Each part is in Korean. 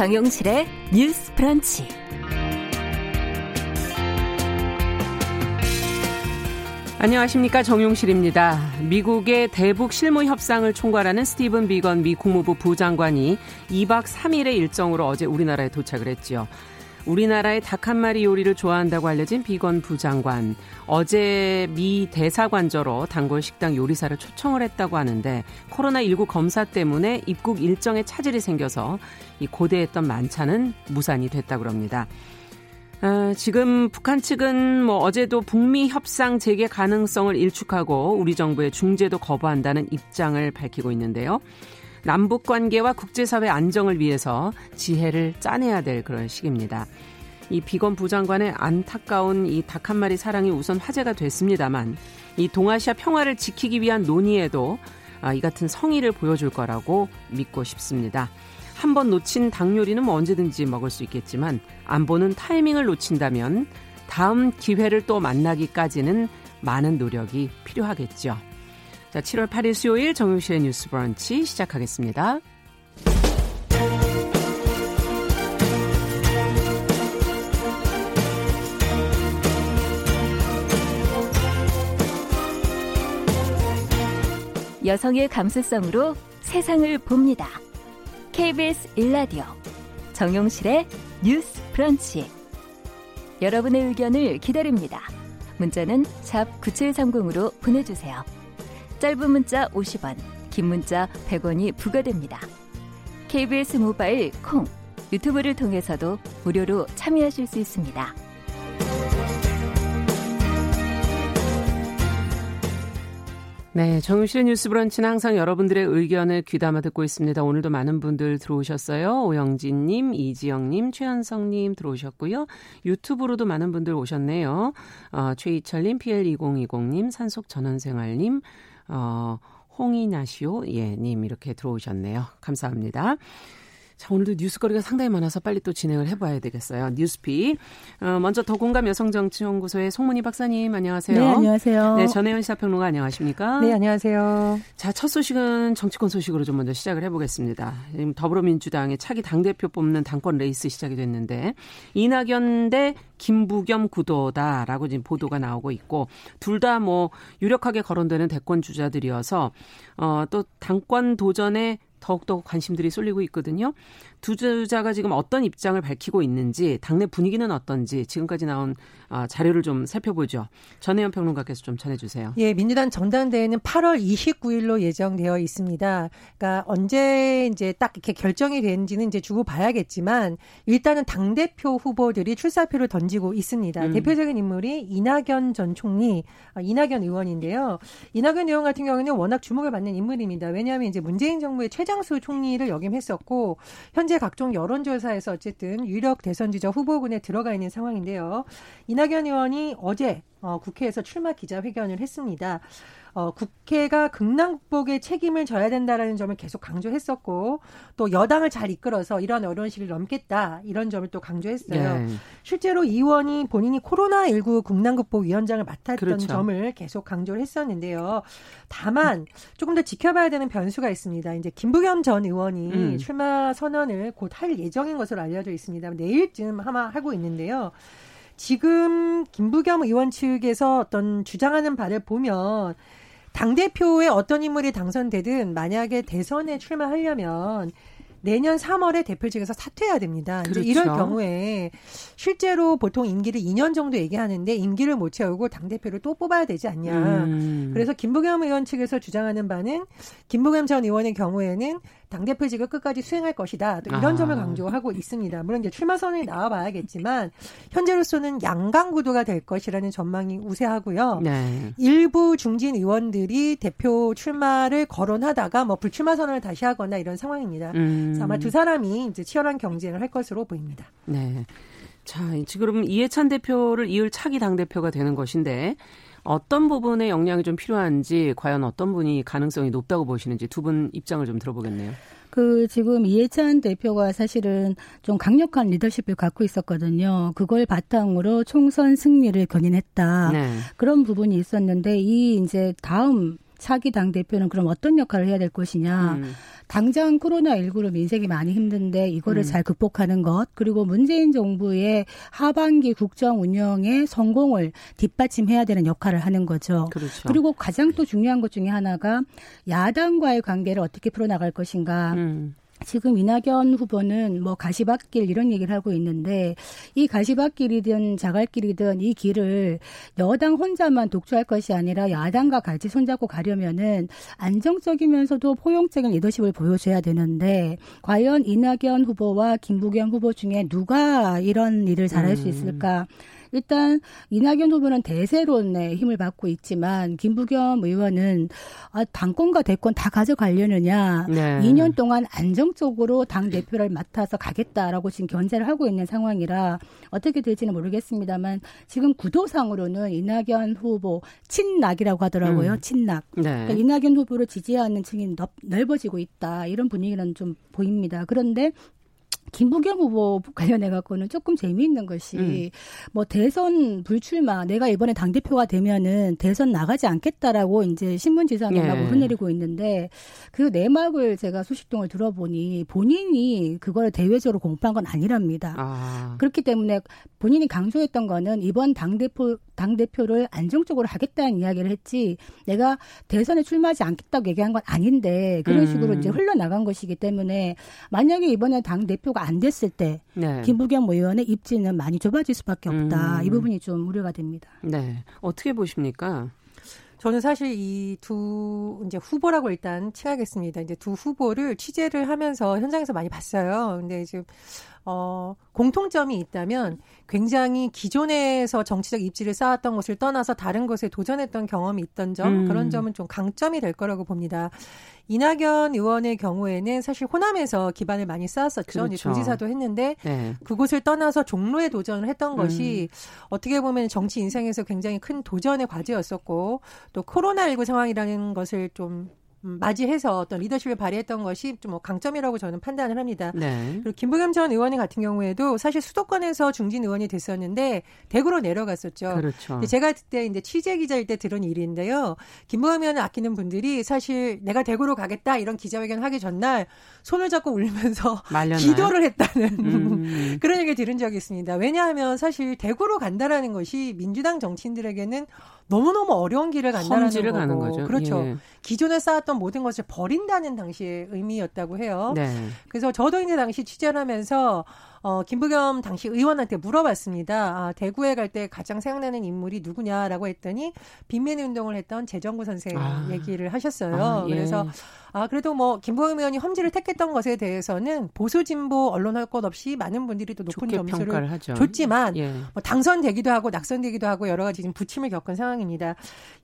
정용실의 뉴스 프런치. 안녕하십니까 정용실입니다. 미국의 대북 실무 협상을 총괄하는 스티븐 비건 미 국무부 부장관이 2박 3일의 일정으로 어제 우리나라에 도착을 했지요. 우리나라의 닭 한 마리 요리를 좋아한다고 알려진 비건 부장관. 어제 미 대사관저로 단골 식당 요리사를 초청을 했다고 하는데 코로나19 검사 때문에 입국 일정에 차질이 생겨서 이 고대했던 만찬은 무산이 됐다고 합니다. 아, 지금 북한 측은 뭐 어제도 북미 협상 재개 가능성을 일축하고 우리 정부의 중재도 거부한다는 입장을 밝히고 있는데요. 남북 관계와 국제사회 안정을 위해서 지혜를 짜내야 될 그런 시기입니다. 이 비건 부장관의 안타까운 이 닭 한 마리 사랑이 우선 화제가 됐습니다만 이 동아시아 평화를 지키기 위한 논의에도 아, 이 같은 성의를 보여줄 거라고 믿고 싶습니다. 한 번 놓친 닭 요리는 뭐 언제든지 먹을 수 있겠지만 안 보는 타이밍을 놓친다면 다음 기회를 또 만나기까지는 많은 노력이 필요하겠죠. 자, 7월 8일 수요일 정용실의 뉴스 브런치 시작하겠습니다. 여성의 감수성으로 세상을 봅니다. KBS 일라디오 정용실의 뉴스 브런치. 여러분의 의견을 기다립니다. 문자는 샵 9730으로 보내주세요. 짧은 문자 50원, 긴 문자 100원이 부과됩니다. KBS 모바일 콩, 유튜브를 통해서도 무료로 참여하실 수 있습니다. 네, 정유실의 뉴스 브런치는 항상 여러분들의 의견을 귀담아 듣고 있습니다. 오늘도 많은 분들 들어오셨어요. 오영진님, 이지영님, 최현성님 들어오셨고요. 유튜브로도 많은 분들 오셨네요. 어, 최희철님, PL2020님, 산속전원생활님, 어, 홍이나시오, 예, 님 이렇게 들어오셨네요. 감사합니다. 자, 오늘도 뉴스거리가 상당히 많아서 빨리 또 진행을 해봐야 되겠어요. 뉴스피. 어, 먼저 더공감 여성정치연구소의 송문희 박사님, 안녕하세요. 네, 안녕하세요. 네, 전혜연 시사평론가 안녕하십니까? 네, 안녕하세요. 자, 첫 소식은 정치권 소식으로 좀 먼저 시작을 해보겠습니다. 지금 더불어민주당의 차기 당대표 뽑는 당권 레이스 시작이 됐는데, 이낙연 대 김부겸 구도다라고 지금 보도가 나오고 있고, 둘 다 뭐 유력하게 거론되는 대권 주자들이어서, 어, 또 당권 도전에 더욱더 관심들이 쏠리고 있거든요. 두 주자가 지금 어떤 입장을 밝히고 있는지 당내 분위기는 어떤지 지금까지 나온 어, 자료를 좀 살펴보죠. 전혜연 평론가께서 좀 전해주세요. 예, 민주당 전당대회는 8월 29일로 예정되어 있습니다. 그러니까 언제 이제 딱 이렇게 결정이 되는지는 이제 주고 봐야겠지만 일단은 당 대표 후보들이 출사표를 던지고 있습니다. 음. 대표적인 인물이 이낙연 전 총리, 아, 이낙연 의원인데요. 이낙연 의원 같은 경우는 워낙 주목을 받는 인물입니다. 왜냐하면 이제 문재인 정부의 최장수 총리를 역임했었고 현재 각종 여론조사에서 어쨌든 유력 대선 주자 후보군에 들어가 있는 상황인데요. 이낙연 의원이 어제 어, 국회에서 출마 기자회견을 했습니다. 어, 국회가 극남국복의 책임을 져야 된다라는 점을 계속 강조했었고 또 여당을 잘 이끌어서 이런 어려운 시기를 넘겠다 이런 점을 또 강조했어요. 네. 실제로 이 의원이 본인이 코로나19 극남국복 위원장을 맡았던 그렇죠. 점을 계속 강조를 했었는데요. 다만 조금 더 지켜봐야 되는 변수가 있습니다. 이제 김부겸 전 의원이 음. 출마 선언을 곧 할 예정인 것으로 알려져 있습니다. 내일쯤 아마 하고 있는데요. 지금 김부겸 의원 측에서 어떤 주장하는 바를 보면 당대표의 어떤 인물이 당선되든 만약에 대선에 출마하려면 내년 3월에 대표직에서 사퇴해야 됩니다. 그렇죠. 이제 이럴 경우에 실제로 보통 임기를 2년 정도 얘기하는데 임기를 못 채우고 당 대표를 또 뽑아야 되지 않냐. 음. 그래서 김부겸 의원 측에서 주장하는 바는 김부겸 전 의원의 경우에는 당대표직을 끝까지 수행할 것이다. 또 이런 아. 점을 강조하고 있습니다. 물론 이제 출마 선언이 나와봐야겠지만 현재로서는 양강 구도가 될 것이라는 전망이 우세하고요. 네. 일부 중진 의원들이 대표 출마를 거론하다가 뭐 불출마 선언을 다시 하거나 이런 상황입니다. 음. 아마 두 사람이 이제 치열한 경쟁을 할 것으로 보입니다. 네. 자, 지금 이해찬 대표를 이을 차기 당 대표가 되는 것인데 어떤 부분에 역량이 좀 필요한지 과연 어떤 분이 가능성이 높다고 보시는지 두 분 입장을 좀 들어보겠네요. 그 지금 이해찬 대표가 사실은 좀 강력한 리더십을 갖고 있었거든요. 그걸 바탕으로 총선 승리를 견인했다. 네. 그런 부분이 있었는데 이 이제 다음 차기 당 대표는 그럼 어떤 역할을 해야 될 것이냐. 음. 당장 코로나19로 민생이 많이 힘든데 이거를 음. 잘 극복하는 것 그리고 문재인 정부의 하반기 국정 운영의 성공을 뒷받침해야 되는 역할을 하는 거죠. 그렇죠. 그리고 가장 또 중요한 것 중에 하나가 야당과의 관계를 어떻게 풀어나갈 것인가. 음. 지금 이낙연 후보는 뭐 가시밭길 이런 얘기를 하고 있는데 이 가시밭길이든 자갈길이든 이 길을 여당 혼자만 독주할 것이 아니라 야당과 같이 손잡고 가려면은 안정적이면서도 포용적인 리더십을 보여줘야 되는데 과연 이낙연 후보와 김부겸 후보 중에 누가 이런 일을 잘할 음. 수 있을까? 일단 이낙연 후보는 대세론에 힘을 받고 있지만 김부겸 의원은 아, 당권과 대권 다 가져가려느냐 네. 2년 동안 안정적으로 당 대표를 맡아서 가겠다라고 지금 견제를 하고 있는 상황이라 어떻게 될지는 모르겠습니다만 지금 구도상으로는 이낙연 후보 친낙이라고 하더라고요. 음. 친낙. 네. 그러니까 이낙연 후보를 지지하는 층이 넓어지고 있다 이런 분위기는 좀 보입니다. 그런데 김부겸 후보 관련해 갖고는 조금 재미있는 것이 음. 뭐 대선 불출마 내가 이번에 당 대표가 되면은 대선 나가지 않겠다라고 이제 신문지상에 막 예. 오르내리고 있는데 그 내막을 제가 소식통을 들어보니 본인이 그걸 대외적으로 공표한 건 아니랍니다. 아. 그렇기 때문에 본인이 강조했던 거는 이번 당 대표 당 대표를 안정적으로 하겠다는 이야기를 했지 내가 대선에 출마하지 않겠다고 얘기한 건 아닌데 그런 음. 식으로 음. 이제 흘러나간 것이기 때문에 만약에 이번에 당 대표가 안 됐을 때 네. 김부겸 의원의 입지는 많이 좁아질 수밖에 없다. 음. 이 부분이 좀 우려가 됩니다. 네. 어떻게 보십니까? 저는 사실 이 두 이제 후보라고 일단 칭하겠습니다. 이제 두 후보를 취재를 하면서 현장에서 많이 봤어요. 근데 지금 어, 공통점이 있다면 굉장히 기존에서 정치적 입지를 쌓았던 것을 떠나서 다른 곳에 도전했던 경험이 있던 점, 음. 그런 점은 좀 강점이 될 거라고 봅니다. 이낙연 의원의 경우에는 사실 호남에서 기반을 많이 쌓았었죠. 그렇죠. 도지사도 했는데 네. 그곳을 떠나서 종로에 도전을 했던 음. 것이 어떻게 보면 정치 인생에서 굉장히 큰 도전의 과제였었고 또 코로나19 상황이라는 것을 좀 음, 맞이해서 어떤 리더십을 발휘했던 것이 좀뭐 강점이라고 저는 판단을 합니다. 네. 그리고 김부겸 전 의원 같은 경우에도 사실 수도권에서 중진 의원이 됐었는데 대구로 내려갔었죠. 그렇죠. 제가 그때 이제 취재 기자일 때 들은 일인데요. 김부겸 의원을 아끼는 분들이 사실 내가 대구로 가겠다 이런 기자회견 하기 전날 손을 잡고 울면서 말렸나요? 기도를 했다는 음. 그런 얘기 들은 적이 있습니다. 왜냐하면 사실 대구로 간다라는 것이 민주당 정치인들에게는 너무너무 어려운 길을 간다는 거고. 가는 거죠. 그렇죠. 예. 기존에 쌓았던 모든 것을 버린다는 당시의 의미였다고 해요. 네. 그래서 저도 이제 당시 취재를 하면서 어, 김부겸 당시 의원한테 물어봤습니다. 아, 대구에 갈 때 가장 생각나는 인물이 누구냐라고 했더니 빈민의 운동을 했던 재정구 선생 아. 얘기를 하셨어요. 아, 예. 그래서 아, 그래도 뭐 김부겸 의원이 험지를 택했던 것에 대해서는 보수 진보 언론 할 것 없이 많은 분들이 또 높은 점수를 줬지만 예. 뭐 당선되기도 하고 낙선되기도 하고 여러 가지 지금 부침을 겪은 상황입니다.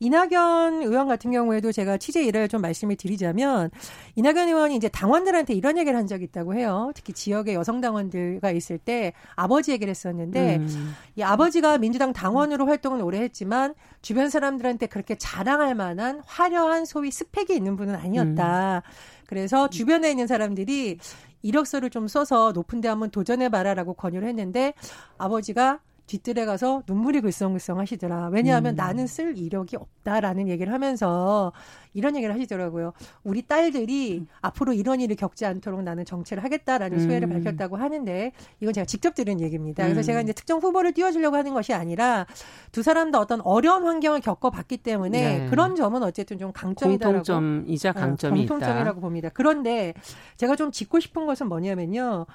이낙연 의원 같은 경우에도 제가 취재 일을 좀 말씀을 드리자면 이낙연 의원이 이제 당원들한테 이런 얘기를 한 적이 있다고 해요. 특히 지역의 여성 당원들 과 있을 때 아버지 얘기를 했었는데 음. 이 아버지가 민주당 당원으로 활동을 오래 했지만 주변 사람들한테 그렇게 자랑할 만한 화려한 소위 스펙이 있는 분은 아니었다. 음. 그래서 주변에 있는 사람들이 이력서를 좀 써서 높은 데 한번 도전해 봐라라고 권유를 했는데 아버지가 뒤뜰에 가서 눈물이 글썽글썽 하시더라. 왜냐하면 음. 나는 쓸 이력이 없다라는 얘기를 하면서 이런 얘기를 하시더라고요. 우리 딸들이 음. 앞으로 이런 일을 겪지 않도록 나는 정치를 하겠다라는 소회를 음. 밝혔다고 하는데 이건 제가 직접 들은 얘기입니다. 그래서 음. 제가 이제 특정 후보를 띄워주려고 하는 것이 아니라 두 사람 다 어떤 어려운 환경을 겪어봤기 때문에 네. 그런 점은 어쨌든 좀 강점이다라고 공통점이자 어, 강점이 어, 공통점이라고 있다. 봅니다. 그런데 제가 좀 짚고 싶은 것은 뭐냐면요.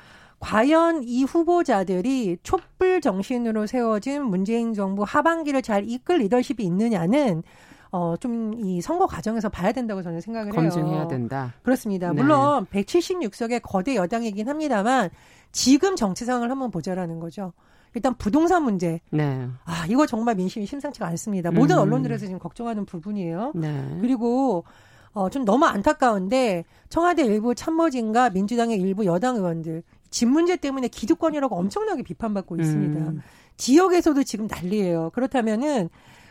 과연 이 후보자들이 촛불 정신으로 세워진 문재인 정부 하반기를 잘 이끌 리더십이 있느냐는 어, 좀 이 선거 과정에서 봐야 된다고 저는 생각을 검증해야 해요. 검증해야 된다. 그렇습니다. 네. 물론 176석의 거대 여당이긴 합니다만 지금 정치 상황을 한번 보자라는 거죠. 일단 부동산 문제. 네. 아, 이거 정말 민심이 심상치가 않습니다. 모든 음. 언론들에서 지금 걱정하는 부분이에요. 네. 그리고 어, 좀 너무 안타까운데 청와대 일부 참모진과 민주당의 일부 여당 의원들 집 문제 때문에 기득권이라고 엄청나게 비판받고 있습니다. 음. 지역에서도 지금 난리예요. 그렇다면은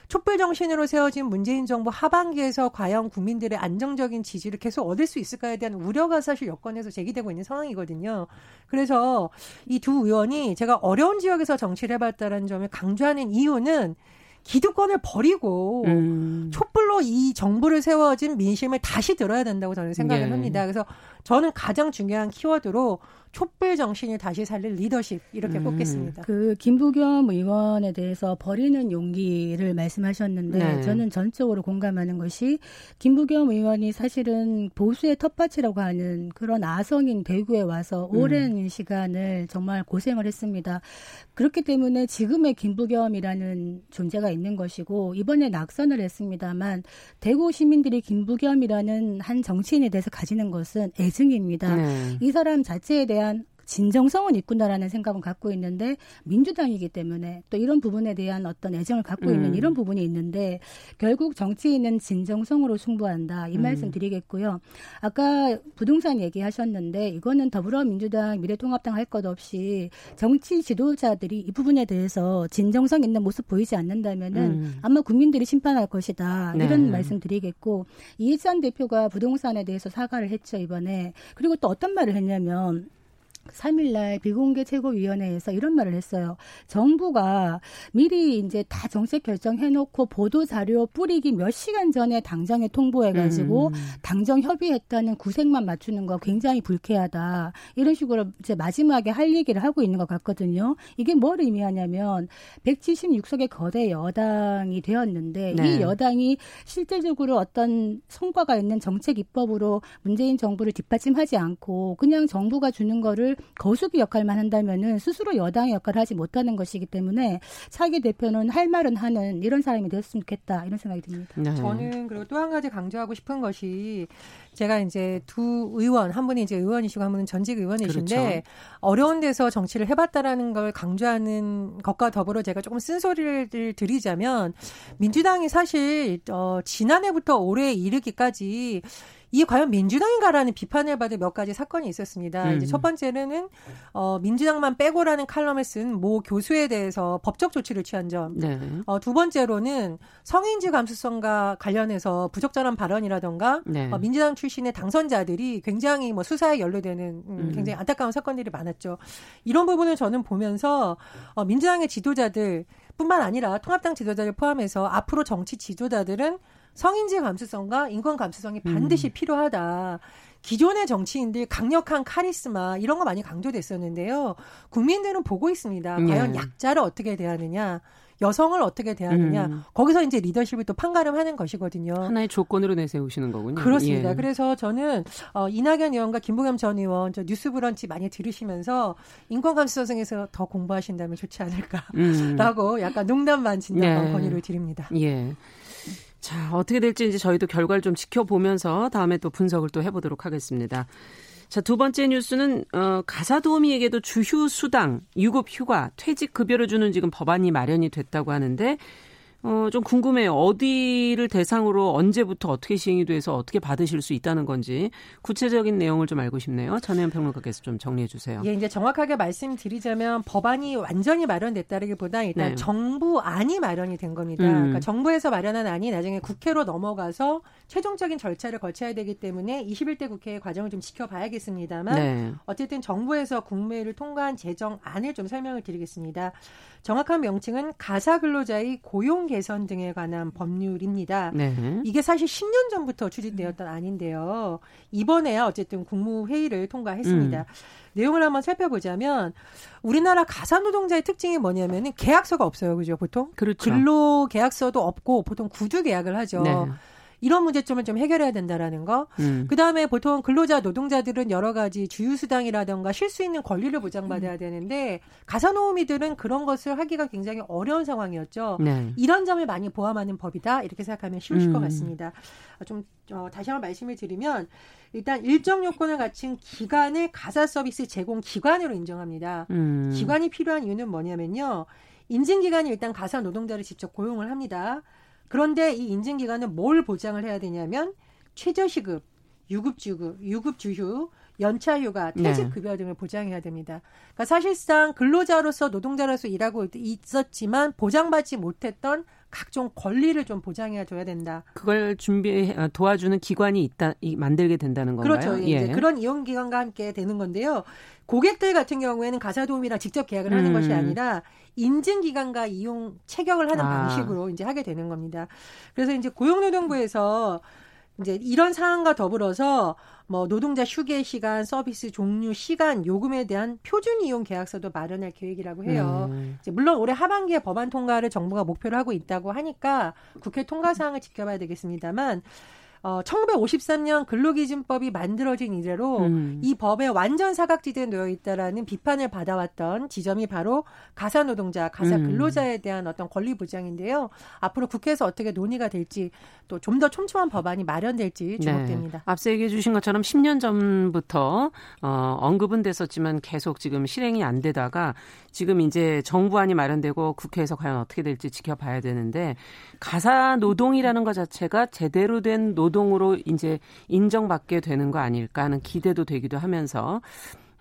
촛불 정신으로 세워진 문재인 정부 하반기에서 과연 국민들의 안정적인 지지를 계속 얻을 수 있을까에 대한 우려가 사실 여권에서 제기되고 있는 상황이거든요. 그래서 이 두 의원이 제가 어려운 지역에서 정치를 해봤다는 점을 강조하는 이유는 기득권을 버리고 음. 촛불로 이 정부를 세워진 민심을 다시 들어야 된다고 저는 생각을 예. 합니다. 그래서 저는 가장 중요한 키워드로 촛불 정신을 다시 살릴 리더십 이렇게 음. 꼽겠습니다. 그 김부겸 의원에 대해서 버리는 용기를 말씀하셨는데 네. 저는 전적으로 공감하는 것이 김부겸 의원이 사실은 보수의 텃밭이라고 하는 그런 아성인 대구에 와서 음. 오랜 음. 시간을 정말 고생을 했습니다. 그렇기 때문에 지금의 김부겸이라는 존재가 있는 것이고 이번에 낙선을 했습니다만 대구 시민들이 김부겸이라는 한 정치인에 대해서 가지는 것은 애증입니다. 네. 이 사람 자체에 대한 진정성은 있구나라는 생각은 갖고 있는데 민주당이기 때문에 또 이런 부분에 대한 어떤 애정을 갖고 음. 있는 이런 부분이 있는데 결국 정치인은 진정성으로 승부한다 이 음. 말씀 드리겠고요. 아까 부동산 얘기하셨는데 이거는 더불어민주당 미래통합당 할 것 없이 정치 지도자들이 이 부분에 대해서 진정성 있는 모습 보이지 않는다면은 음. 아마 국민들이 심판할 것이다 네. 이런 말씀 드리겠고 이해찬 대표가 부동산에 대해서 사과를 했죠 이번에 그리고 또 어떤 말을 했냐면 3일날 비공개 최고위원회에서 이런 말을 했어요. 정부가 미리 이제 다 정책 결정해놓고 보도 자료 뿌리기 몇 시간 전에 당장에 통보해가지고 음. 당정 협의했다는 구색만 맞추는 거 굉장히 불쾌하다. 이런 식으로 이제 마지막에 할 얘기를 하고 있는 것 같거든요. 이게 뭘 의미하냐면 176석의 거대 여당이 되었는데 네. 이 여당이 실질적으로 어떤 성과가 있는 정책 입법으로 문재인 정부를 뒷받침하지 않고 그냥 정부가 주는 거를 거수기 역할만 한다면은 스스로 여당의 역할을 하지 못하는 것이기 때문에 차기 대표는 할 말은 하는 이런 사람이 되었으면 좋겠다 이런 생각이 듭니다. 네. 저는 그리고 또 한 가지 강조하고 싶은 것이 제가 이제 두 의원 한 분이 이제 의원이시고 한 분은 전직 의원이신데 그렇죠. 어려운 데서 정치를 해봤다라는 걸 강조하는 것과 더불어 제가 조금 쓴소리를 드리자면 민주당이 사실 어 지난해부터 올해 이르기까지 이게 과연 민주당인가라는 비판을 받을 몇 가지 사건이 있었습니다. 음. 이제 첫 번째는 어, 민주당만 빼고라는 칼럼을 쓴 모 교수에 대해서 법적 조치를 취한 점. 네. 어, 두 번째로는 성인지 감수성과 관련해서 부적절한 발언이라던가 네. 어, 민주당 출신의 당선자들이 굉장히 뭐 수사에 연루되는 음, 음. 굉장히 안타까운 사건들이 많았죠. 이런 부분을 저는 보면서 어, 민주당의 지도자들 뿐만 아니라 통합당 지도자를 포함해서 앞으로 정치 지도자들은 성인지 감수성과 인권 감수성이 반드시 음. 필요하다. 기존의 정치인들 강력한 카리스마 이런 거 많이 강조됐었는데요. 국민들은 보고 있습니다. 네. 과연 약자를 어떻게 대하느냐. 여성을 어떻게 대하느냐 음. 거기서 이제 리더십을 또 판가름하는 것이거든요. 하나의 조건으로 내세우시는 거군요. 그렇습니다. 예. 그래서 저는 어, 이낙연 의원과 김부겸 전 의원 저 뉴스브런치 많이 들으시면서 인권 감수성에서 더 공부하신다면 좋지 않을까라고 음. 약간 농담 반 진담 반 예. 권유를 드립니다. 예. 자, 어떻게 될지 이제 저희도 결과를 좀 지켜보면서 다음에 또 분석을 또 해보도록 하겠습니다. 자, 두 번째 뉴스는 어, 가사 도우미에게도 주휴 수당, 유급 휴가, 퇴직 급여를 주는 지금 법안이 마련이 됐다고 하는데 어, 좀 궁금해요. 어디를 대상으로 언제부터 어떻게 시행이 돼서 어떻게 받으실 수 있다는 건지 구체적인 내용을 좀 알고 싶네요. 전혜연 평론가께서 좀 정리해 주세요. 예, 이제 정확하게 말씀드리자면 법안이 완전히 마련됐다기보다 일단 네. 정부안이 마련이 된 겁니다. 음. 그러니까 정부에서 마련한 안이 나중에 국회로 넘어가서 최종적인 절차를 거쳐야 되기 때문에 21대 국회의 과정을 좀 지켜봐야겠습니다만 네. 어쨌든 정부에서 국무회의를 통과한 제정안을 좀 설명을 드리겠습니다. 정확한 명칭은 가사 근로자의 고용 개선 등에 관한 법률입니다. 네. 이게 사실 10년 전부터 추진되었던 안인데요. 이번에야 어쨌든 국무회의를 통과했습니다. 음. 내용을 한번 살펴보자면 우리나라 가사 노동자의 특징이 뭐냐면은 계약서가 없어요. 그죠? 보통 그렇죠. 근로 계약서도 없고 보통 구두 계약을 하죠. 네. 이런 문제점을 좀 해결해야 된다라는 거. 음. 그다음에 보통 근로자 노동자들은 여러 가지 주휴수당이라던가 쉴 수 있는 권리를 보장받아야 음. 되는데 가사노무미들은 그런 것을 하기가 굉장히 어려운 상황이었죠. 네. 이런 점을 많이 포함하는 법이다 이렇게 생각하면 쉬우실 음. 것 같습니다. 좀 어, 다시 한번 말씀을 드리면 일단 일정 요건을 갖춘 기관을 가사 서비스 제공 기관으로 인정합니다. 음. 기관이 필요한 이유는 뭐냐면요. 인증기관이 일단 가사 노동자를 직접 고용을 합니다. 그런데 이 인증기관은 뭘 보장을 해야 되냐면 최저시급, 유급주급, 유급주휴, 연차휴가, 퇴직급여 네. 등을 보장해야 됩니다. 그러니까 사실상 근로자로서 노동자로서 일하고 있었지만 보장받지 못했던 각종 권리를 좀 보장해 줘야 된다. 그걸 준비 어, 도와주는 기관이 있다 만들게 된다는 건가요? 그렇죠. 예. 이제 그런 이용 기관과 함께 되는 건데요. 고객들 같은 경우에는 가사 도우미랑 직접 계약을 하는 음. 것이 아니라 인증 기관과 이용 체결을 하는 아. 방식으로 이제 하게 되는 겁니다. 그래서 이제 고용노동부에서 이제 이런 사항과 더불어서 뭐 노동자 휴게 시간, 서비스 종류, 시간, 요금에 대한 표준 이용 계약서도 마련할 계획이라고 해요. 음. 물론 올해 하반기에 법안 통과를 정부가 목표로 하고 있다고 하니까 국회 통과 사항을 지켜봐야 되겠습니다만 어, 1953년 근로기준법이 만들어진 이래로 음. 이 법에 완전 사각지대에 놓여 있다라는 비판을 받아왔던 지점이 바로 가사 노동자, 가사 음. 근로자에 대한 어떤 권리 보장인데요. 앞으로 국회에서 어떻게 논의가 될지 또 좀 더 촘촘한 법안이 마련될지 네. 주목됩니다. 네. 앞서 얘기해 주신 것처럼 10년 전부터 어, 언급은 됐었지만 계속 지금 실행이 안 되다가 지금 이제 정부안이 마련되고 국회에서 과연 어떻게 될지 지켜봐야 되는데 가사 노동이라는 것 자체가 제대로 된 노동으로 이제 인정받게 되는 거 아닐까 하는 기대도 되기도 하면서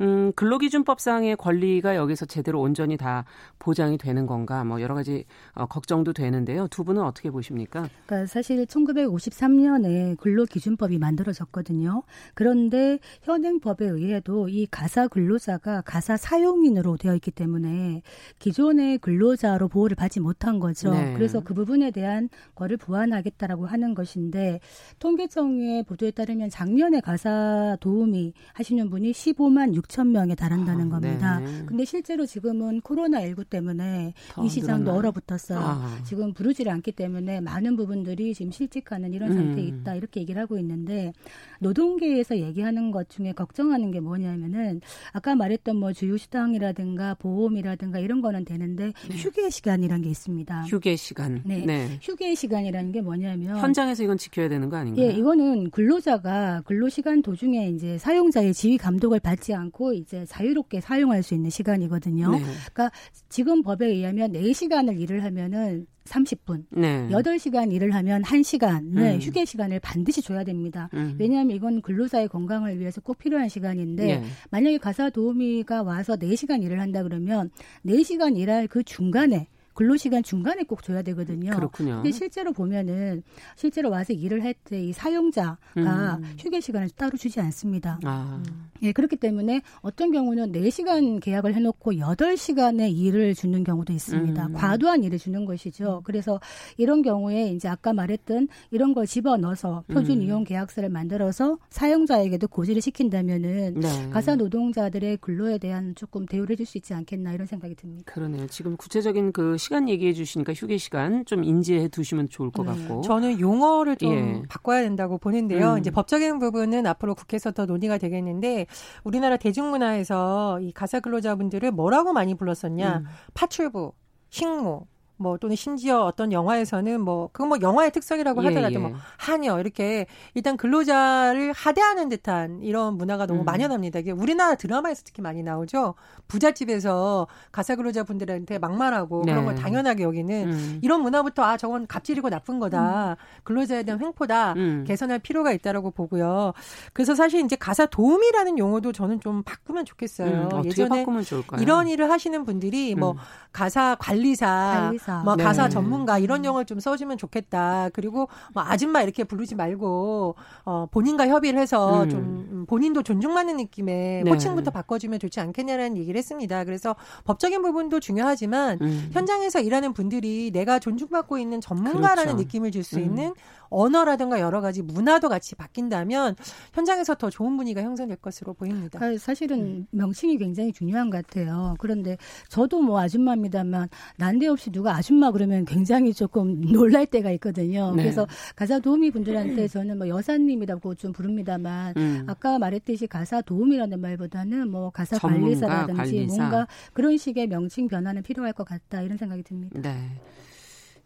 음, 근로기준법상의 권리가 여기서 제대로 온전히 다 보장이 되는 건가, 뭐 여러 가지 어, 걱정도 되는데요. 두 분은 어떻게 보십니까? 그러니까 사실 1953년에 근로기준법이 만들어졌거든요. 그런데 현행법에 의해도 이 가사 근로자가 가사 사용인으로 되어 있기 때문에 기존의 근로자로 보호를 받지 못한 거죠. 네. 그래서 그 부분에 대한 거를 보완하겠다라고 하는 것인데 통계청의 보도에 따르면 작년에 가사 도우미 하시는 분이 15만 6 6천 명에 달한다는 아, 겁니다. 네. 근데 실제로 지금은 코로나 19 때문에 이 시장도? 얼어붙었어요. 아. 지금 부르지를 않기 때문에 많은 부분들이 지금 실직하는 이런 상태에 음. 있다 이렇게 얘기를 하고 있는데 노동계에서 얘기하는 것 중에 걱정하는 게 뭐냐면은 아까 말했던 뭐 주휴수당이라든가 보험이라든가 이런 거는 되는데 네. 휴게 시간이란 게 있습니다. 휴게 시간. 네. 네. 휴게 시간이라는 게 뭐냐면 현장에서 이건 지켜야 되는 거 아닌가요? 예, 이거는 근로자가 근로 시간 도중에 이제 사용자의 지휘 감독을 받지 않고 않고 이제 자유롭게 사용할 수 있는 시간이거든요. 네. 그러니까 지금 법에 의하면 4시간을 일을 하면은 30분. 네. 8시간 일을 하면 1시간을 음. 휴게 시간을 반드시 줘야 됩니다. 음. 왜냐하면 이건 근로자의 건강을 위해서 꼭 필요한 시간인데 네. 만약에 가사 도우미가 와서 4시간 일을 한다 그러면 4시간 일할 그 중간에 근로시간 중간에 꼭 줘야 되거든요. 그렇군요. 근데 실제로 보면은 실제로 와서 일을 할 때 이 사용자가 음. 휴게 시간을 따로 주지 않습니다. 아. 예, 그렇기 때문에 어떤 경우는 4시간 계약을 해놓고 8시간의 일을 주는 경우도 있습니다. 음. 과도한 일을 주는 것이죠. 그래서 이런 경우에 이제 아까 말했던 이런 걸 집어넣어서 표준 음. 이용 계약서를 만들어서 사용자에게도 고지를 시킨다면은 네. 가사 노동자들의 근로에 대한 조금 대우를 해줄 수 있지 않겠나 이런 생각이 듭니다. 그러네요. 지금 구체적인 그 시간 얘기해 주시니까 휴게 시간 좀 인지해 두시면 좋을 것 네. 같고. 저는 용어를 좀 예. 바꿔야 된다고 보는데요. 음. 이제 법적인 부분은 앞으로 국회에서 더 논의가 되겠는데 우리나라 대중문화에서 이 가사 근로자분들을 뭐라고 많이 불렀었냐? 음. 파출부, 식모, 뭐 또는 심지어 어떤 영화에서는 뭐 그건 뭐 영화의 특성이라고 예, 하더라도 예, 예. 뭐 하녀 이렇게 일단 근로자를 하대하는 듯한 이런 문화가 너무 음. 만연합니다. 이게 우리나라 드라마에서 특히 많이 나오죠. 부잣집에서 가사 근로자 분들한테 막말하고 네. 그런 걸 당연하게 여기는 음. 이런 문화부터 아 저건 갑질이고 나쁜 거다. 음. 근로자에 대한 횡포다. 음. 개선할 필요가 있다라고 보고요. 그래서 사실 이제 가사 도움이라는 용어도 저는 좀 바꾸면 좋겠어요. 음, 예전에 이런 일을 하시는 분들이 뭐 음. 가사 관리사, 관리사. 뭐 네. 가사 전문가 이런 용어를 좀 써주면 좋겠다. 그리고 뭐 아줌마 이렇게 부르지 말고 어 본인과 협의를 해서 음. 좀 본인도 존중받는 느낌의 네. 호칭부터 바꿔주면 좋지 않겠냐라는 얘기를 했습니다. 그래서 법적인 부분도 중요하지만 음. 현장에서 일하는 분들이 내가 존중받고 있는 전문가라는 그렇죠. 느낌을 줄수 음. 있는 언어라든가 여러 가지 문화도 같이 바뀐다면 현장에서 더 좋은 분위기가 형성될 것으로 보입니다. 사실은 음. 명칭이 굉장히 중요한 것 같아요. 그런데 저도 뭐 아줌마입니다만 난데없이 누가 아줌마 그러면 굉장히 조금 놀랄 때가 있거든요. 네. 그래서 가사 도우미 분들한테 저는 뭐 여사님이라고 좀 부릅니다만 음. 아까 말했듯이 가사 도우미라는 말보다는 뭐 가사 전문가, 관리사라든지 관리사. 뭔가 그런 식의 명칭 변화는 필요할 것 같다 이런 생각이 듭니다. 네.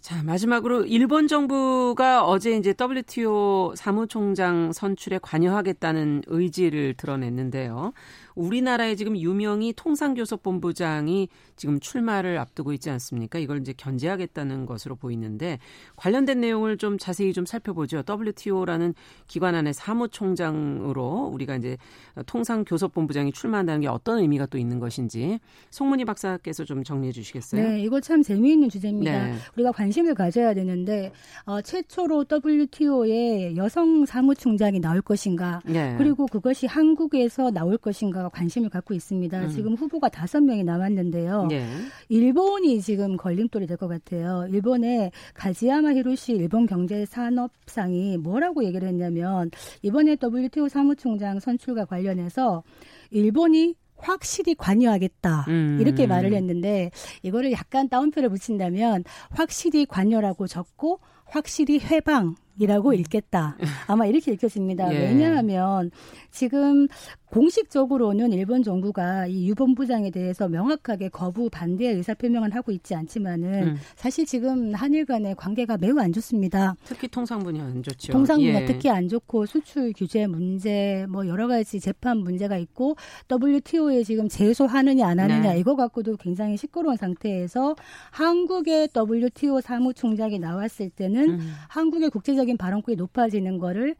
자, 마지막으로 일본 정부가 어제 이제 WTO 사무총장 선출에 관여하겠다는 의지를 드러냈는데요. 우리나라의 지금 유명희 통상교섭본부장이 지금 출마를 앞두고 있지 않습니까? 이걸 이제 견제하겠다는 것으로 보이는데 관련된 내용을 좀 자세히 좀 살펴보죠. WTO라는 기관 안에 사무총장으로 우리가 이제 통상교섭본부장이 출마한다는 게 어떤 의미가 또 있는 것인지 송문희 박사께서 좀 정리해 주시겠어요? 네, 이거 참 재미있는 주제입니다. 네. 우리가 관심을 가져야 되는데 어, 최초로 WTO에 여성 사무총장이 나올 것인가, 네. 그리고 그것이 한국에서 나올 것인가 관심을 갖고 있습니다. 음. 지금 후보가 다섯 명이 남았는데요. 네. 일본이 지금 걸림돌이 될 것 같아요. 일본의 가지야마 히로시 일본 경제산업상이 뭐라고 얘기를 했냐면 이번에 WTO 사무총장 선출과 관련해서 일본이 확실히 관여하겠다 음. 이렇게 말을 했는데 이거를 약간 따옴표를 붙인다면 확실히 관여라고 적고 확실히 해방 이라고 음. 읽겠다. 아마 이렇게 읽혀집니다. 예. 왜냐하면 지금 공식적으로는 일본 정부가 이 유본부장에 대해서 명확하게 거부 반대의 의사 표명을 하고 있지 않지만은 음. 사실 지금 한일 간의 관계가 매우 안 좋습니다. 특히 통상분이 안 좋죠. 통상분야 예. 특히 안 좋고 수출 규제 문제 뭐 여러 가지 재판 문제가 있고 WTO에 지금 제소하느냐 안 하느냐 네. 이거 갖고도 굉장히 시끄러운 상태에서 한국의 WTO 사무총장이 나왔을 때는 음. 한국의 국제적인 발언권이 높아지는 거를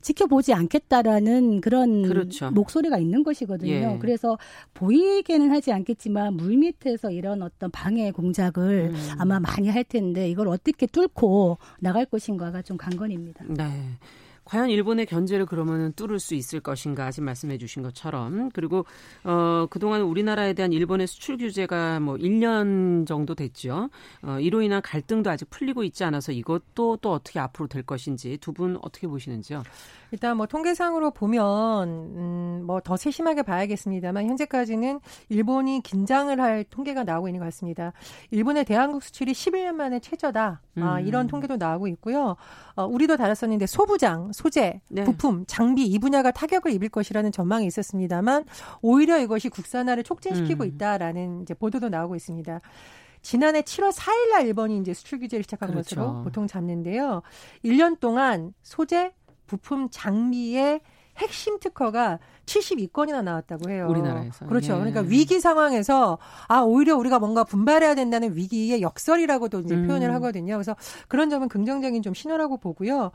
지켜보지 않겠다라는 그런 그렇죠. 목소리가 있는 것이거든요. 예. 그래서 보이게는 하지 않겠지만 물 밑에서 이런 어떤 방해 공작을 음. 아마 많이 할 텐데 이걸 어떻게 뚫고 나갈 것인가가 좀 관건입니다. 네. 과연 일본의 견제를 그러면 뚫을 수 있을 것인가 지금 말씀해 주신 것처럼 그리고 어 그동안 우리나라에 대한 일본의 수출 규제가 뭐 1년 정도 됐죠. 어 이로 인한 갈등도 아직 풀리고 있지 않아서 이것도 또 어떻게 앞으로 될 것인지 두 분 어떻게 보시는지요? 일단 뭐 통계상으로 보면 음, 뭐 더 세심하게 봐야겠습니다만 현재까지는 일본이 긴장을 할 통계가 나오고 있는 것 같습니다. 일본의 대한국 수출이 11년 만에 최저다. 아, 음. 아, 이런 통계도 나오고 있고요. 어, 우리도 다뤘었는데 소부장, 소재, 네. 부품, 장비 이 분야가 타격을 입을 것이라는 전망이 있었습니다만 오히려 이것이 국산화를 촉진시키고 음. 있다라는 이제 보도도 나오고 있습니다. 지난해 7월 4일 날 일본이 이제 수출 규제를 시작한 그렇죠. 것으로 보통 잡는데요. 1년 동안 소재, 부품 장비의 핵심 특허가 72건이나 나왔다고 해요. 우리나라에서. 그렇죠. 예. 그러니까 위기 상황에서 아 오히려 우리가 뭔가 분발해야 된다는 위기의 역설이라고도 이제 음. 표현을 하거든요. 그래서 그런 점은 긍정적인 좀 신호라고 보고요.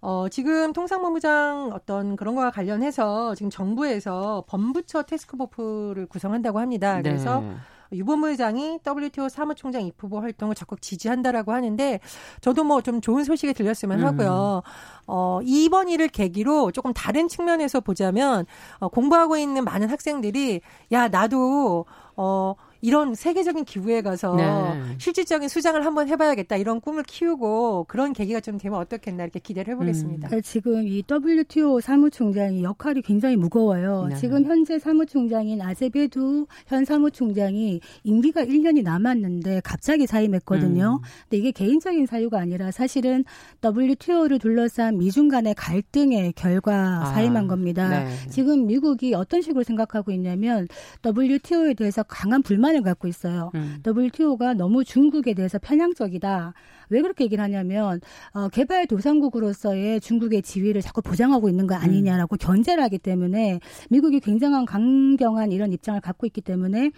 어 지금 통상본부장 어떤 그런 거와 관련해서 지금 정부에서 범부처 테스크포프를 구성한다고 합니다. 그래서 네. 유보무장이 WTO 사무총장 입후보 활동을 적극 지지한다라고 하는데 저도 뭐 좀 좋은 소식이 들렸으면 하고요. 음. 어, 이번 일을 계기로 조금 다른 측면에서 보자면 어, 공부하고 있는 많은 학생들이 야 나도 어 이런 세계적인 기부에 가서 네. 실질적인 수장을 한번 해봐야겠다 이런 꿈을 키우고 그런 계기가 좀 되면 어떻겠나 이렇게 기대를 해보겠습니다. 음. 지금 이 WTO 사무총장이 역할이 굉장히 무거워요. 네. 지금 현재 사무총장인 아제베두 현 사무총장이 임기가 1년이 남았는데 갑자기 사임했거든요. 음. 근데 이게 개인적인 사유가 아니라 사실은 WTO를 둘러싼 미중 간의 갈등의 결과 아. 사임한 겁니다. 네. 지금 미국이 어떤 식으로 생각하고 있냐면 WTO에 대해서 강한 불만 불만을 갖고 있어요. 음. WTO가 너무 중국에 대해서 편향적이다. 왜 그렇게 얘기를 하냐면 어, 개발 도상국으로서의 중국의 지위를 자꾸 보장하고 있는 거 아니냐라고 음. 견제를 하기 때문에 미국이 굉장한 강경한 이런 입장을 갖고 있기 때문에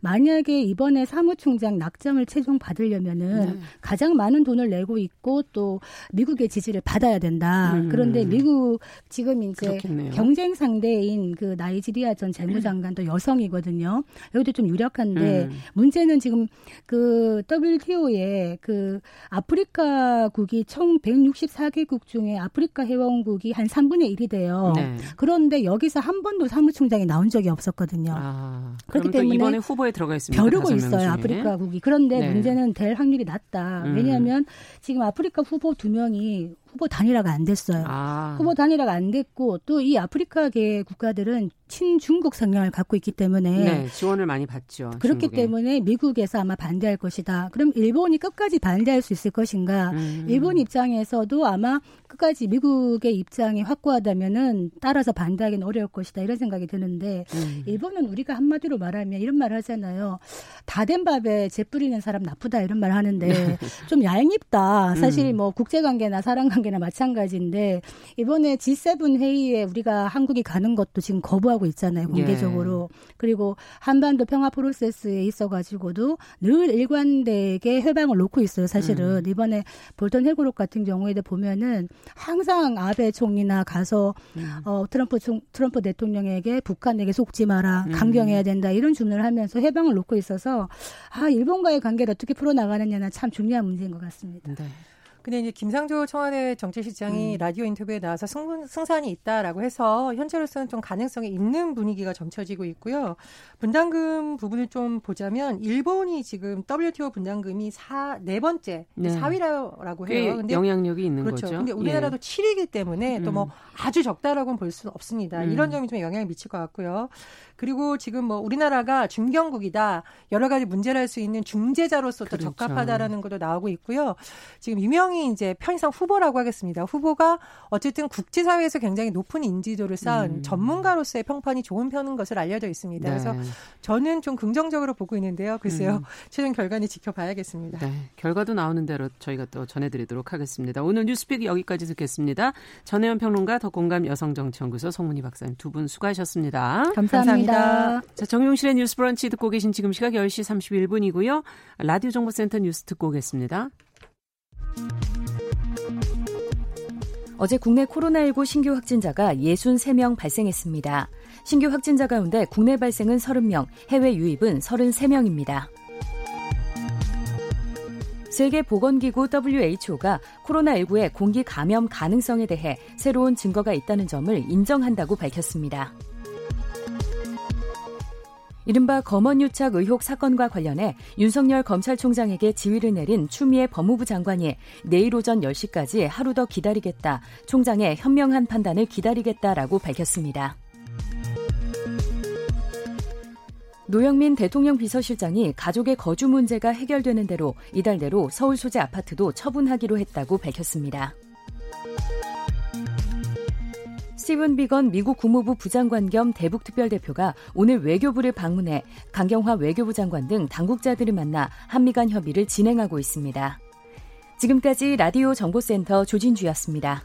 만약에 이번에 사무총장 낙점을 최종 받으려면은 네. 가장 많은 돈을 내고 있고 또 미국의 지지를 받아야 된다. 음. 그런데 미국 지금 이제 그렇겠네요. 경쟁 상대인 그 나이지리아 전 재무장관도 여성이거든요. 여기도 좀 유력한데 음. 문제는 지금 그 WTO에 그 아프리카국이 총 164개국 중에 아프리카 회원국이 한 3분의 1이 돼요. 네. 그런데 여기서 한 번도 사무총장이 나온 적이 없었거든요. 아, 그렇기 때문에 이번에 후보에 들어가 있습니다. 벼르고 있어요. 아프리카국이. 그런데 네. 문제는 될 확률이 낮다. 음. 왜냐하면 지금 아프리카 후보 두 명이 후보 단일화가 안 됐어요. 아. 후보 단일화가 안 됐고 또 이 아프리카계 국가들은 친중국 성향을 갖고 있기 때문에 네, 지원을 많이 받죠. 그렇기 중국에. 때문에 미국에서 아마 반대할 것이다. 그럼 일본이 끝까지 반대할 수 있을 것인가? 음. 일본 입장에서도 아마 끝까지 미국의 입장이 확고하다면은 따라서 반대하기는 어려울 것이다 이런 생각이 드는데 음. 일본은 우리가 한마디로 말하면 이런 말 하잖아요. 다 된 밥에 재 뿌리는 사람 나쁘다 이런 말 하는데 좀 얄밉다. 사실 음. 뭐 국제관계나 사랑관계 관계나 마찬가지인데 이번에 G7 회의에 우리가 한국이 가는 것도 지금 거부하고 있잖아요 공개적으로 예. 그리고 한반도 평화 프로세스에 있어 가지고도 늘 일관되게 회방을 놓고 있어요 사실은 음. 이번에 볼턴 해고록 같은 경우에 보면은 항상 아베 총리나 가서 음. 어, 트럼프 총, 트럼프 대통령에게 북한에게 속지 마라 음. 강경해야 된다 이런 주문을 하면서 해방을 놓고 있어서 아 일본과의 관계를 어떻게 풀어 나가느냐는 참 중요한 문제인 것 같습니다. 네. 근데 이제 김상조 청와대 정치실장이 음. 라디오 인터뷰에 나와서 승, 승산이 있다라고 해서 현재로서는 좀 가능성이 있는 분위기가 점쳐지고 있고요. 분담금 부분을 좀 보자면 일본이 지금 WTO 분담금이 4, 네 번째 네. 4위라고 해요. 근데 영향력이 있는 그렇죠. 거죠. 근데 우리나라도 예. 7위이기 때문에 또뭐 음. 아주 적다라고는 볼 수는 없습니다. 음. 이런 점이 좀 영향을 미칠 것 같고요. 그리고 지금 뭐 우리나라가 중견국이다 여러 가지 문제를 할 수 있는 중재자로서 또 그렇죠. 적합하다라는 것도 나오고 있고요. 지금 유명 히 이제 편의상 후보라고 하겠습니다. 후보가 어쨌든 국제사회에서 굉장히 높은 인지도를 쌓은 음. 전문가로서의 평판이 좋은 편인 것을 알려져 있습니다. 네. 그래서 저는 좀 긍정적으로 보고 있는데요. 글쎄요. 음. 최종 결과는 지켜봐야겠습니다. 네. 결과도 나오는 대로 저희가 또 전해드리도록 하겠습니다. 오늘 뉴스픽 여기까지 듣겠습니다. 전혜연 평론가 더 공감 여성정치연구소 송문희 박사님 두 분 수고하셨습니다. 감사합니다. 감사합니다. 감사합니다. 자, 정용실의 뉴스 브런치 듣고 계신 지금 시각 10시 31분이고요. 라디오 정보센터 뉴스 듣고 오겠습니다. 어제 국내 코로나19 신규 확진자가 63명 발생했습니다. 신규 확진자 가운데 국내 발생은 30명, 해외 유입은 33명입니다. 세계보건기구 WHO가 코로나19의 공기 감염 가능성에 대해 새로운 증거가 있다는 점을 인정한다고 밝혔습니다. 이른바 검언유착 의혹 사건과 관련해 윤석열 검찰총장에게 지휘를 내린 추미애 법무부 장관이 내일 오전 10시까지 하루 더 기다리겠다, 총장의 현명한 판단을 기다리겠다라고 밝혔습니다. 노영민 대통령 비서실장이 가족의 거주 문제가 해결되는 대로 이달 내로 서울 소재 아파트도 처분하기로 했다고 밝혔습니다. 스티븐 비건 미국 국무부 부장관 겸 대북 특별대표가 오늘 외교부를 방문해 강경화 외교부 장관 등 당국자들을 만나 한미 간 협의를 진행하고 있습니다. 지금까지 라디오 정보센터 조진주였습니다.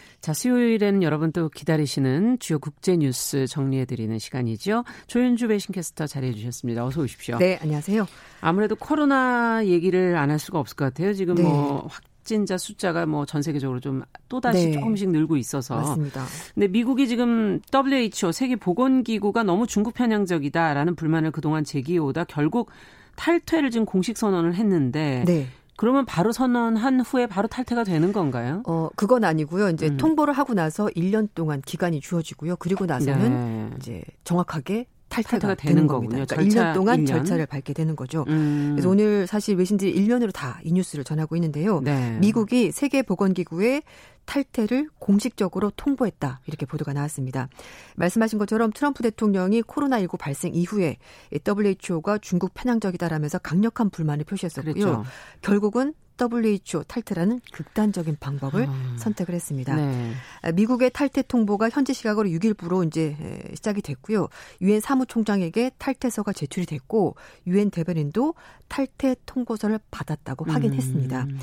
자, 수요일에는 여러분 또 기다리시는 주요 국제 뉴스 정리해 드리는 시간이죠. 조윤주 배신캐스터 자리해 주셨습니다. 어서 오십시오. 네, 안녕하세요. 아무래도 코로나 얘기를 안 할 수가 없을 것 같아요. 지금 네. 뭐 확진자 숫자가 뭐 전 세계적으로 좀 또다시 네. 조금씩 늘고 있어서. 맞습니다. 근데 미국이 지금 WHO 세계 보건 기구가 너무 중국 편향적이다라는 불만을 그동안 제기해오다 결국 탈퇴를 지금 공식 선언을 했는데 네. 그러면 바로 선언한 후에 바로 탈퇴가 되는 건가요? 어, 그건 아니고요. 이제 음. 통보를 하고 나서 1년 동안 기간이 주어지고요. 그리고 나서는 네. 이제 정확하게 탈퇴가, 되는, 거군요. 그러니까 절차, 1년 동안 1년? 절차를 밟게 되는 거죠. 음. 그래서 오늘 사실 외신들이 1년으로 다 이 뉴스를 전하고 있는데요. 네. 미국이 세계보건기구에 탈퇴를 공식적으로 통보했다. 이렇게 보도가 나왔습니다. 말씀하신 것처럼 트럼프 대통령이 코로나19 발생 이후에 WHO가 중국 편향적이다라면서 강력한 불만을 표시했었고요. 그렇죠. 결국은 WHO 탈퇴라는 극단적인 방법을 아. 선택을 했습니다. 네. 미국의 탈퇴 통보가 현지 시각으로 6일부로 이제 시작이 됐고요. 유엔 사무총장에게 탈퇴서가 제출이 됐고 유엔 대변인도 탈퇴 통보서를 받았다고 확인했습니다. 음.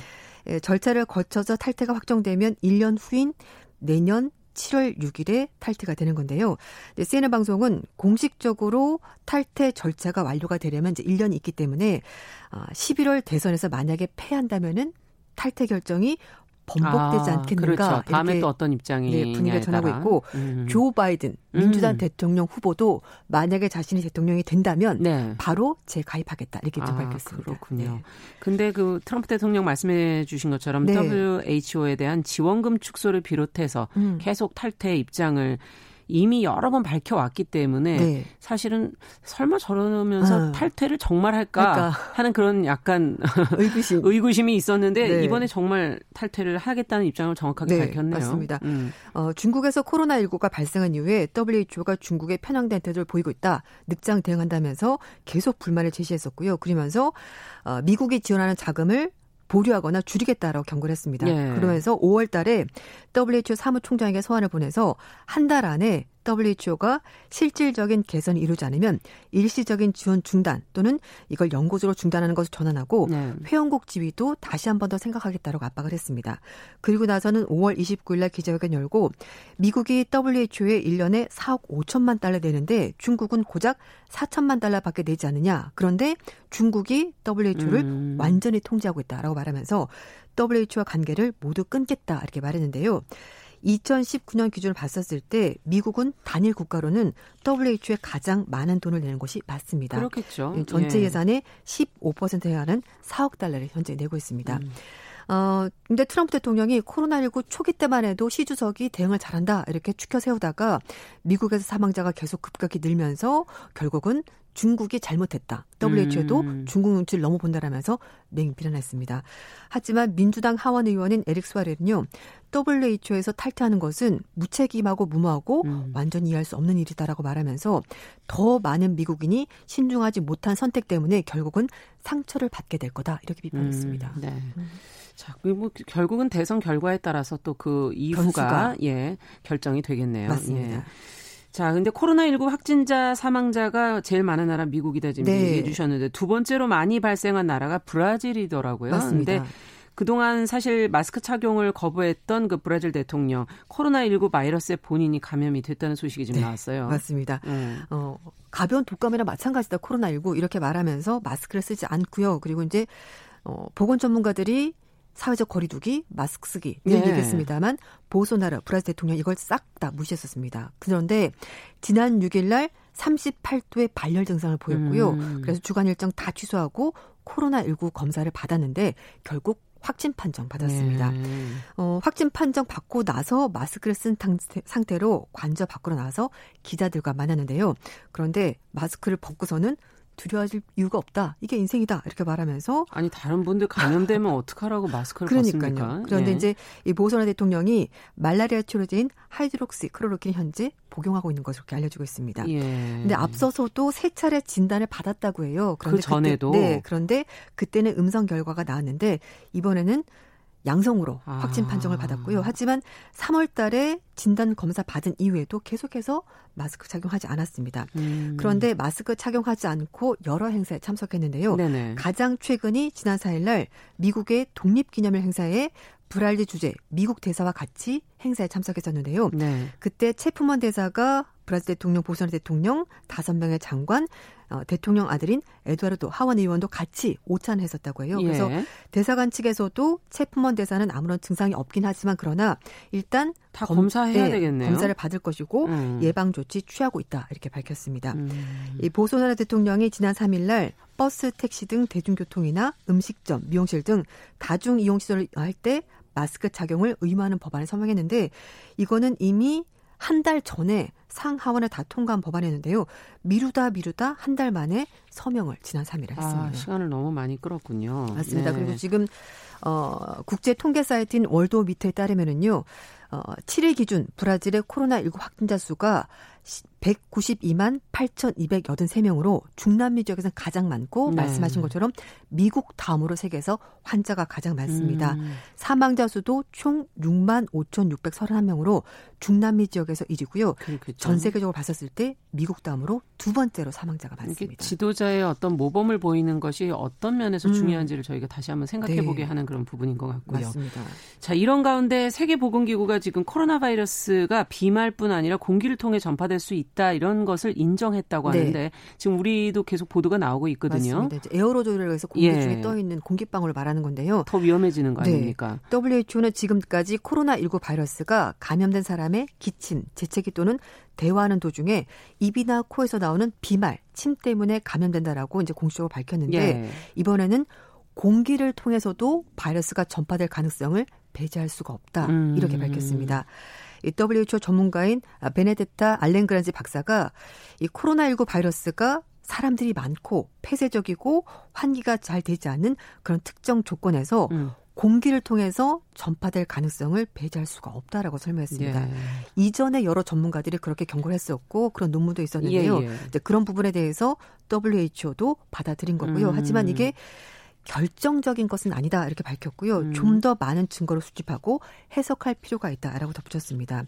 예, 절차를 거쳐서 탈퇴가 확정되면 1년 후인 내년 7월 6일에 탈퇴가 되는 건데요. CNN 방송은 공식적으로 탈퇴 절차가 완료가 되려면 이제 1년이 있기 때문에 11월 아, 대선에서 만약에 패한다면은 탈퇴 결정이 번복되지 아, 않겠는가. 그렇죠. 다음에 또 어떤 입장이 네, 분위기가 전하고 있고 음. 조 바이든 민주당 음. 대통령 후보도 만약에 자신이 대통령이 된다면 네. 바로 재가입하겠다 이렇게 좀 아, 밝혔습니다. 그렇군요. 네. 근데 그 트럼프 대통령 말씀해 주신 것처럼 네. WHO에 대한 지원금 축소를 비롯해서 음. 계속 탈퇴 입장을 이미 여러 번 밝혀왔기 때문에 네. 사실은 설마 저러면서 아. 탈퇴를 정말 할까 그러니까. 하는 그런 약간 의구심 의구심이 있었는데 네. 이번에 정말 탈퇴를 하겠다는 입장을 정확하게 네, 밝혔네요. 맞습니다. 음. 어, 중국에서 코로나19가 발생한 이후에 WHO가 중국의 편향된 태도를 보이고 있다. 늑장 대응한다면서 계속 불만을 제시했었고요. 그러면서 어, 미국이 지원하는 자금을 보류하거나 줄이겠다라고 경고를 했습니다. 예. 그러면서 5월 달에 WHO 사무총장에게 소환을 보내서 한 달 안에 WHO가 실질적인 개선이 이루지 않으면 일시적인 지원 중단 또는 이걸 영구적으로 중단하는 것을 전환하고 네. 회원국 지위도 다시 한 번 더 생각하겠다고 압박을 했습니다. 그리고 나서는 5월 29일 날 기자회견 열고 미국이 WHO에 1년에 4억 5천만 달러 내는데 중국은 고작 4천만 달러밖에 내지 않느냐. 그런데 중국이 WHO를 음. 완전히 통제하고 있다라고 말하면서 WHO와 관계를 모두 끊겠다 이렇게 말했는데요. 2019년 기준을 봤었을 때 미국은 단일 국가로는 WHO에 가장 많은 돈을 내는 곳이 맞습니다. 그렇겠죠. 예, 전체 예. 예산의 15%에 하는 4억 달러를 현재 내고 있습니다. 음. 어, 근데 트럼프 대통령이 코로나19 초기 때만 해도 시 주석이 대응을 잘한다 이렇게 추켜 세우다가 미국에서 사망자가 계속 급격히 늘면서 결국은 중국이 잘못했다. WHO도 음. 중국 눈치를 너무 본다라면서 맹 비난했습니다. 하지만 민주당 하원 의원인 에릭 스와레는요. WHO에서 탈퇴하는 것은 무책임하고 무모하고 음. 완전히 이해할 수 없는 일이다라고 말하면서 더 많은 미국인이 신중하지 못한 선택 때문에 결국은 상처를 받게 될 거다. 이렇게 비판했습니다. 음. 네. 음. 자, 뭐 결국은 대선 결과에 따라서 또 그 이후가 변수가. 예, 결정이 되겠네요. 맞습니다. 예. 자, 근데 코로나19 확진자 사망자가 제일 많은 나라 미국이다 지금 네. 얘기해 주셨는데 두 번째로 많이 발생한 나라가 브라질이더라고요. 맞습니다. 근데 그동안 사실 마스크 착용을 거부했던 그 브라질 대통령 코로나19 바이러스에 본인이 감염이 됐다는 소식이 지금 네, 나왔어요. 맞습니다. 음. 어, 가벼운 독감이랑 마찬가지다 코로나19 이렇게 말하면서 마스크를 쓰지 않고요. 그리고 이제 어, 보건 전문가들이 사회적 거리두기, 마스크 쓰기 이런 네. 얘기했습니다만 보소나르 브라질 대통령 이걸 싹 다 무시했었습니다. 그런데 지난 6일 날 38도의 발열 증상을 보였고요. 음. 그래서 주간 일정 다 취소하고 코로나19 검사를 받았는데 결국 확진 판정 받았습니다. 네. 어, 확진 판정 받고 나서 마스크를 쓴 상태로 관저 밖으로 나와서 기자들과 만났는데요. 그런데 마스크를 벗고서는 두려워할 이유가 없다. 이게 인생이다. 이렇게 말하면서 아니 다른 분들 감염되면 어떡하라고 마스크를 그러니까요. 벗습니까? 그런데 예. 이제 이 보우소나루 대통령이 말라리아 치료제인 하이드록시클로로퀸 현재 복용하고 있는 것으로 이렇게 알려지고 있습니다. 예. 근데 앞서서도 세 차례 진단을 받았다고 해요. 그런데 그 전에도 그때, 네, 그런데 그때는 음성 결과가 나왔는데 이번에는 양성으로 아. 확진 판정을 받았고요. 하지만 3월 달에 진단 검사 받은 이후에도 계속해서 마스크 착용하지 않았습니다. 음. 그런데 마스크 착용하지 않고 여러 행사에 참석했는데요. 네네. 가장 최근이 지난 4일 날 미국의 독립기념일 행사에 브랄드 주재 미국 대사와 같이 행사에 참석했었는데요. 네. 그때 체프먼 대사가 브라질 대통령, 보선 대통령, 다섯 명의 장관, 어, 대통령 아들인 에드와르도 하원 의원도 같이 오찬했었다고 해요. 그래서 예. 대사관 측에서도 체프먼 대사는 아무런 증상이 없긴 하지만 그러나 일단 다 검, 검사해야 네, 되겠네요. 검사를 받을 것이고 음. 예방 조치 취하고 있다 이렇게 밝혔습니다. 음. 이 보소나라 대통령이 지난 3일날 버스, 택시 등 대중교통이나 음식점, 미용실 등 다중 이용 시설을 할 때 마스크 착용을 의무하는 법안을 서명했는데 이거는 이미 한 달 전에 상하원을 다 통과한 법안이었는데요. 미루다 미루다 한 달 만에 서명을 지난 3일에 아, 했습니다. 아, 시간을 너무 많이 끌었군요. 맞습니다. 네. 그리고 지금 어 국제 통계 사이트인 월도미터에 따르면은요. 어 7일 기준 브라질의 코로나19 확진자 수가 192만 8,283명으로 중남미 지역에서 가장 많고 네. 말씀하신 것처럼 미국 다음으로 세계에서 환자가 가장 많습니다. 음. 사망자 수도 총 6만 5,631명으로 중남미 지역에서 1위고요. 그렇겠죠. 전 세계적으로 봤었을 때 미국 다음으로 두 번째로 사망자가 많습니다. 지도자의 어떤 모범을 보이는 것이 어떤 면에서 음. 중요한지를 저희가 다시 한번 생각해 보게 네. 하는 그런 부분인 것 같고요. 맞습니다. 자, 이런 가운데 세계 보건기구가 지금 코로나 바이러스가 비말뿐 아니라 공기를 통해 전파될 수 있다 이런 것을 인정했다고 네. 하는데 네. 지금 우리도 계속 보도가 나오고 있거든요. 맞습니다. 에어로졸이라고 해서 공기 예. 중에 떠 있는 공기방울을 말하는 건데요. 더 위험해지는 거 네. 아닙니까? 네. WHO는 지금까지 코로나19 바이러스가 감염된 사람의 기침, 재채기 또는 대화하는 도중에 입이나 코에서 나오는 비말, 침 때문에 감염된다라고 이제 공식적으로 밝혔는데 예. 이번에는 공기를 통해서도 바이러스가 전파될 가능성을 배제할 수가 없다. 음. 이렇게 밝혔습니다. 이 WHO 전문가인 베네데타 알렌그란지 박사가 이 코로나19 바이러스가 사람들이 많고 폐쇄적이고 환기가 잘 되지 않는 그런 특정 조건에서 음. 공기를 통해서 전파될 가능성을 배제할 수가 없다라고 설명했습니다. 예. 이전에 여러 전문가들이 그렇게 경고를 했었고 그런 논문도 있었는데요. 예, 예. 그런 부분에 대해서 WHO도 받아들인 거고요. 음. 하지만 이게 결정적인 것은 아니다 이렇게 밝혔고요. 음. 좀더 많은 증거를 수집하고 해석할 필요가 있다라고 덧붙였습니다.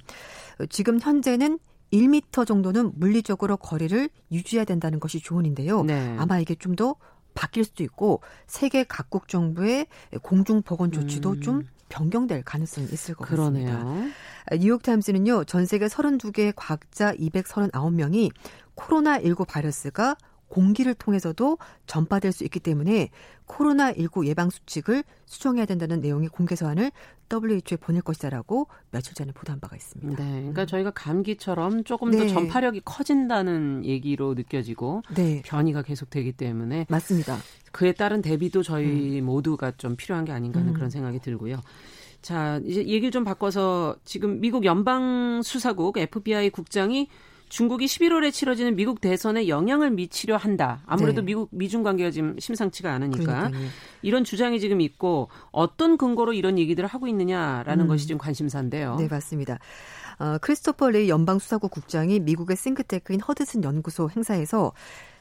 지금 현재는 1미터 정도는 물리적으로 거리를 유지해야 된다는 것이 조언인데요. 네. 아마 이게 좀 더 바뀔 수도 있고 세계 각국 정부의 공중 보건 조치도 음. 좀 변경될 가능성이 있을 것 그러네요. 같습니다. 뉴욕타임스는요, 전 세계 32개 과학자 239명이 코로나19 바이러스가 공기를 통해서도 전파될 수 있기 때문에 코로나19 예방 수칙을 수정해야 된다는 내용의 공개 서한을 WHO에 보낼 것이다라고 며칠 전에 보도한 바가 있습니다. 네, 그러니까 음. 저희가 감기처럼 조금 네. 더 전파력이 커진다는 얘기로 느껴지고 네. 변이가 계속되기 때문에 맞습니다. 그에 따른 대비도 저희 음. 모두가 좀 필요한 게 아닌가 하는 음. 그런 생각이 들고요. 자, 이제 얘기를 좀 바꿔서 지금 미국 연방 수사국 FBI 국장이 중국이 11월에 치러지는 미국 대선에 영향을 미치려 한다. 아무래도 네. 미국 미중 관계가 지금 심상치가 않으니까 그러니까요. 이런 주장이 지금 있고 어떤 근거로 이런 얘기들을 하고 있느냐라는 음. 것이 지금 관심사인데요. 네, 맞습니다. 어, 크리스토퍼 레이 연방수사국 국장이 미국의 싱크테크인 허드슨 연구소 행사에서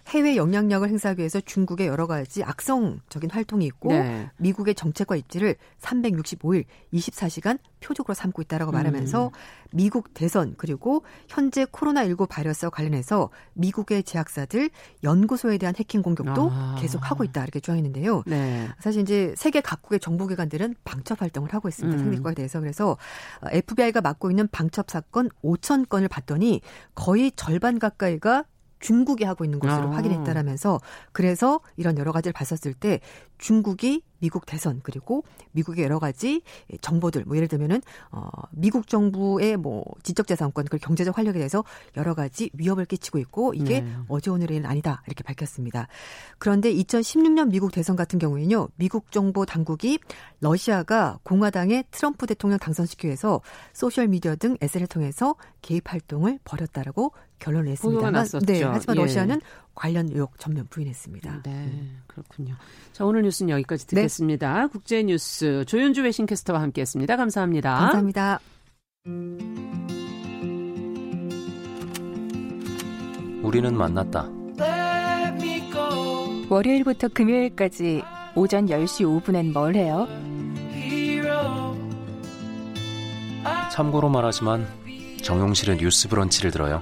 해외 영향력을 행사하기 위해서 중국의 여러 가지 악성적인 활동이 있고 네. 미국의 정책과 입지를 365일 24시간 표적으로 삼고 있다라고 말하면서 음. 미국 대선 그리고 현재 코로나19 바이러스와 관련해서 미국의 제약사들 연구소에 대한 해킹 공격도 아. 계속 하고 있다 이렇게 주장했는데요. 네. 사실 이제 세계 각국의 정보기관들은 방첩 활동을 하고 있습니다. 음. 상대국에 대해서 그래서 FBI가 맡고 있는 방첩 사건 5천 건을 봤더니 거의 절반 가까이가 중국이 하고 있는 것으로 아. 확인했다라면서 그래서 이런 여러 가지를 봤었을 때 중국이 미국 대선 그리고 미국의 여러 가지 정보들 뭐 예를 들면은 어 미국 정부의 뭐 지적 재산권 그리고 경제적 활력에 대해서 여러 가지 위협을 끼치고 있고 이게 네. 어제 오늘의 일은 아니다 이렇게 밝혔습니다. 그런데 2016년 미국 대선 같은 경우에는요. 미국 정보 당국이 러시아가 공화당의 트럼프 대통령 당선시키기 위해서 소셜 미디어 등 SNS를 통해서 개입 활동을 벌였다라고 결론을 냈습니다만 네, 하지만 예. 러시아는 관련 의혹 전면 부인했습니다. 네, 음. 그렇군요. 자, 오늘 뉴스는 여기까지 네. 듣겠습니다. 네. 국제 뉴스 조윤주 외신캐스터와 함께했습니다. 감사합니다. 감사합니다. 우리는 만났다. 월요일부터 금요일까지 오전 10시 5분엔 뭘 해요? 참고로 말하지만 정용실은 뉴스 브런치를 들어요.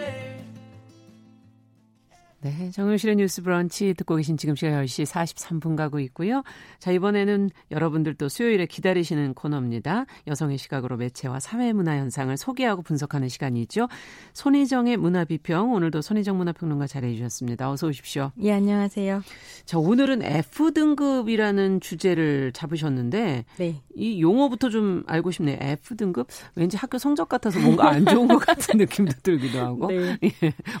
네, 정용실의 뉴스 브런치 듣고 계신 지금 시간 10시 43분 가고 있고요. 자, 이번에는 여러분들 또 수요일에 기다리시는 코너입니다. 여성의 시각으로 매체와 사회 문화 현상을 소개하고 분석하는 시간이죠. 손희정의 문화 비평, 오늘도 손희정 문화평론가 자리해 주셨습니다. 어서 오십시오. 예, 안녕하세요. 자, 오늘은 F등급이라는 주제를 잡으셨는데 네. 이 용어부터 좀 알고 싶네요. F등급? 왠지 학교 성적 같아서 뭔가 안 좋은 것 같은 느낌도 들기도 하고. 네. 예,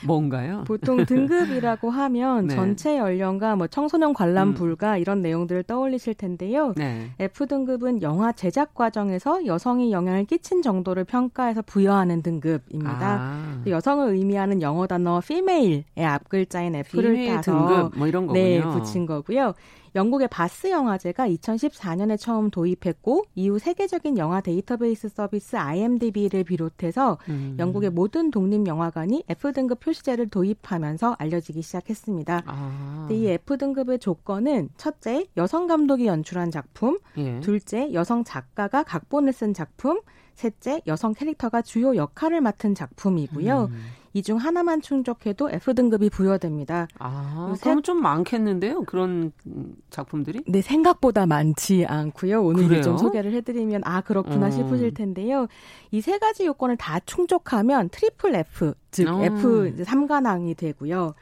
뭔가요? 보통 등급 등급이라고 하면 네. 전체 연령과 뭐 청소년 관람 음. 불가 이런 내용들을 떠올리실 텐데요. 네. F 등급은 영화 제작 과정에서 여성이 영향을 끼친 정도를 평가해서 부여하는 등급입니다. 아. 여성을 의미하는 영어 단어 female의 앞글자인 F를 따서 등급 뭐 이런 네, 거군요. 네, 붙인 거고요. 영국의 바스 영화제가 2014년에 처음 도입했고 이후 세계적인 영화 데이터베이스 서비스 IMDb를 비롯해서 음. 영국의 모든 독립 영화관이 F등급 표시제를 도입하면서 알려지기 시작했습니다. 아. 이 F등급의 조건은 첫째, 여성 감독이 연출한 작품, 예. 둘째, 여성 작가가 각본을 쓴 작품, 셋째, 여성 캐릭터가 주요 역할을 맡은 작품이고요. 음. 이중 하나만 충족해도 F등급이 부여됩니다. 아, 그럼 좀 많겠는데요? 그런 작품들이? 네, 생각보다 많지 않고요. 오늘 좀 소개를 해드리면 아 그렇구나 음. 싶으실 텐데요. 이 세 가지 요건을 다 충족하면 triple F, 즉 음. F 3관왕이 되고요.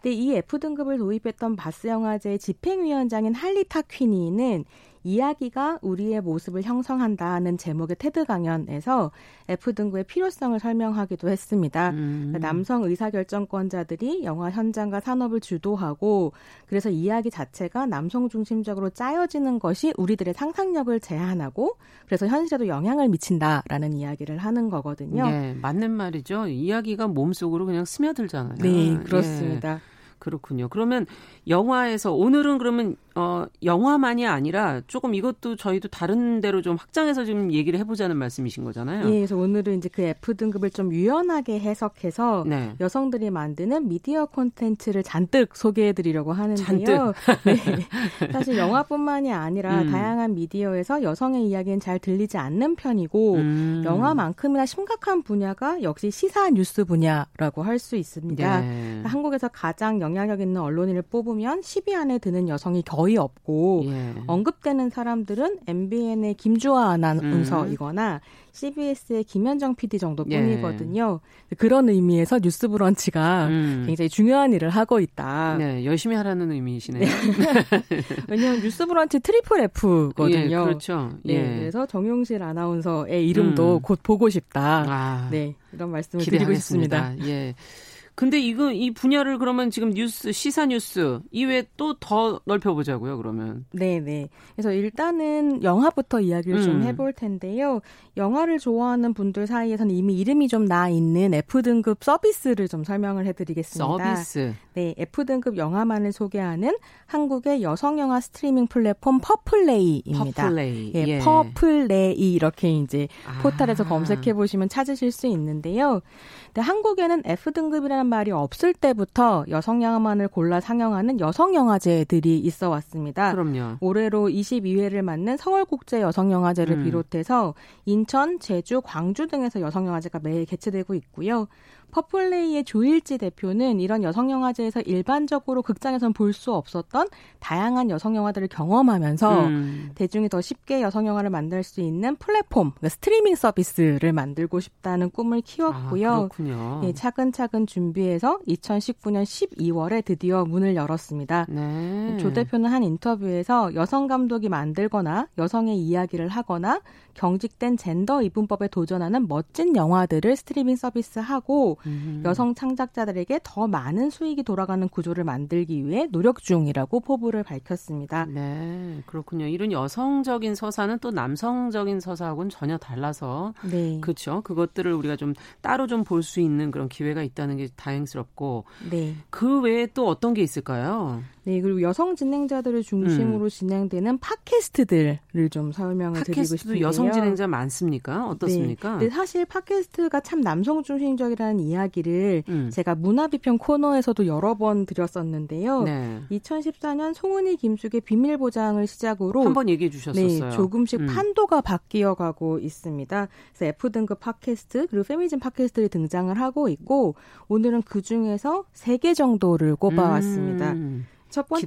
근데 이 F등급을 도입했던 바스 영화제의 집행위원장인 홀리 타퀴니는 이야기가 우리의 모습을 형성한다는 제목의 테드 강연에서 F 등급의 필요성을 설명하기도 했습니다. 음. 그러니까 남성 의사결정권자들이 영화 현장과 산업을 주도하고 그래서 이야기 자체가 남성 중심적으로 짜여지는 것이 우리들의 상상력을 제한하고 그래서 현실에도 영향을 미친다라는 이야기를 하는 거거든요. 네, 맞는 말이죠. 이야기가 몸속으로 그냥 스며들잖아요. 네, 그렇습니다. 예. 그렇군요. 그러면 영화에서 오늘은 그러면 어 영화만이 아니라 조금 이것도 저희도 다른 데로 좀 확장해서 좀 얘기를 해보자는 말씀이신 거잖아요. 예, 그래서 오늘은 이제 그 F 등급을 좀 유연하게 해석해서 네. 여성들이 만드는 미디어 콘텐츠를 잔뜩 소개해드리려고 하는데요. 잔뜩. 네. 사실 영화뿐만이 아니라 음. 다양한 미디어에서 여성의 이야기는 잘 들리지 않는 편이고 음. 영화만큼이나 심각한 분야가 역시 시사 뉴스 분야라고 할 수 있습니다. 네. 한국에서 가장 영향력 있는 언론인을 뽑으면 10위 안에 드는 여성이 거의 없고 예. 언급되는 사람들은 MBN의 김주아 아나운서이거나 음. CBS의 김현정 PD 정도뿐이거든요. 예. 그런 의미에서 뉴스브런치가 음. 굉장히 중요한 일을 하고 있다. 네, 열심히 하라는 의미이시네요. 네. 왜냐하면 뉴스브런치 triple F거든요. 예, 그렇죠. 네, 예. 그래서 정용실 아나운서의 이름도 음. 곧 보고 싶다. 아, 네, 이런 말씀을. 드리고 싶습니다. 예. 근데 이거 이 분야를 그러면 지금 뉴스 시사 뉴스 이외에 또 더 넓혀보자고요. 그러면. 네, 네. 그래서 일단은 영화부터 이야기를 음. 좀 해볼 텐데요. 영화를 좋아하는 분들 사이에서는 이미 이름이 좀 나 있는 F 등급 서비스를 좀 설명을 해드리겠습니다. 서비스. 네, F 등급 영화만을 소개하는 한국의 여성 영화 스트리밍 플랫폼 퍼플레이입니다. 퍼플레이. 예, 예. 퍼플레이 이렇게 이제 아. 포탈에서 검색해 보시면 찾으실 수 있는데요. 근데 한국에는 F 등급이라는 말이 없을 때부터 여성 영화만을 골라 상영하는 여성 영화제들이 있어 왔습니다. 그럼요. 올해로 22회를 맞는 서울국제 여성 영화제를 음. 비롯해서 인천, 제주, 광주 등에서 여성 영화제가 매일 개최되고 있고요. 퍼플레이의 조일지 대표는 이런 여성 영화제에서 일반적으로 극장에선 볼 수 없었던 다양한 여성 영화들을 경험하면서 음. 대중이 더 쉽게 여성 영화를 만들 수 있는 플랫폼, 그러니까 스트리밍 서비스를 만들고 싶다는 꿈을 키웠고요. 아, 그렇군요. 예, 차근차근 준비해서 2019년 12월에 드디어 문을 열었습니다. 네. 조 대표는 한 인터뷰에서 여성 감독이 만들거나 여성의 이야기를 하거나 경직된 젠더 이분법에 도전하는 멋진 영화들을 스트리밍 서비스하고 음. 여성 창작자들에게 더 많은 수익이 돌아가는 구조를 만들기 위해 노력 중이라고 포부를 밝혔습니다. 네, 그렇군요. 이런 여성적인 서사는 또 남성적인 서사하고는 전혀 달라서 네. 그렇죠. 그것들을 우리가 좀 따로 좀 볼 수 있는 그런 기회가 있다는 게 다행스럽고 네. 그 외에 또 어떤 게 있을까요? 네, 그리고 여성 진행자들을 중심으로 음. 진행되는 팟캐스트들을 좀 설명을 드리고 싶은데요. 여성 진행자 많습니까? 어떻습니까? 네, 네, 사실 팟캐스트가 참 남성 중심적이라는 이야기를 음. 제가 문화비평 코너에서도 여러 번 드렸었는데요. 네. 2014년 송은이 김숙의 비밀 보장을 시작으로 한 번 얘기해 주셨었어요. 네, 조금씩 음. 판도가 바뀌어 가고 있습니다. 그래서 F 등급 팟캐스트 그리고 페미진 팟캐스트를 등장을 하고 있고 오늘은 그 중에서 세 개 정도를 꼽아왔습니다. 음. 첫 번째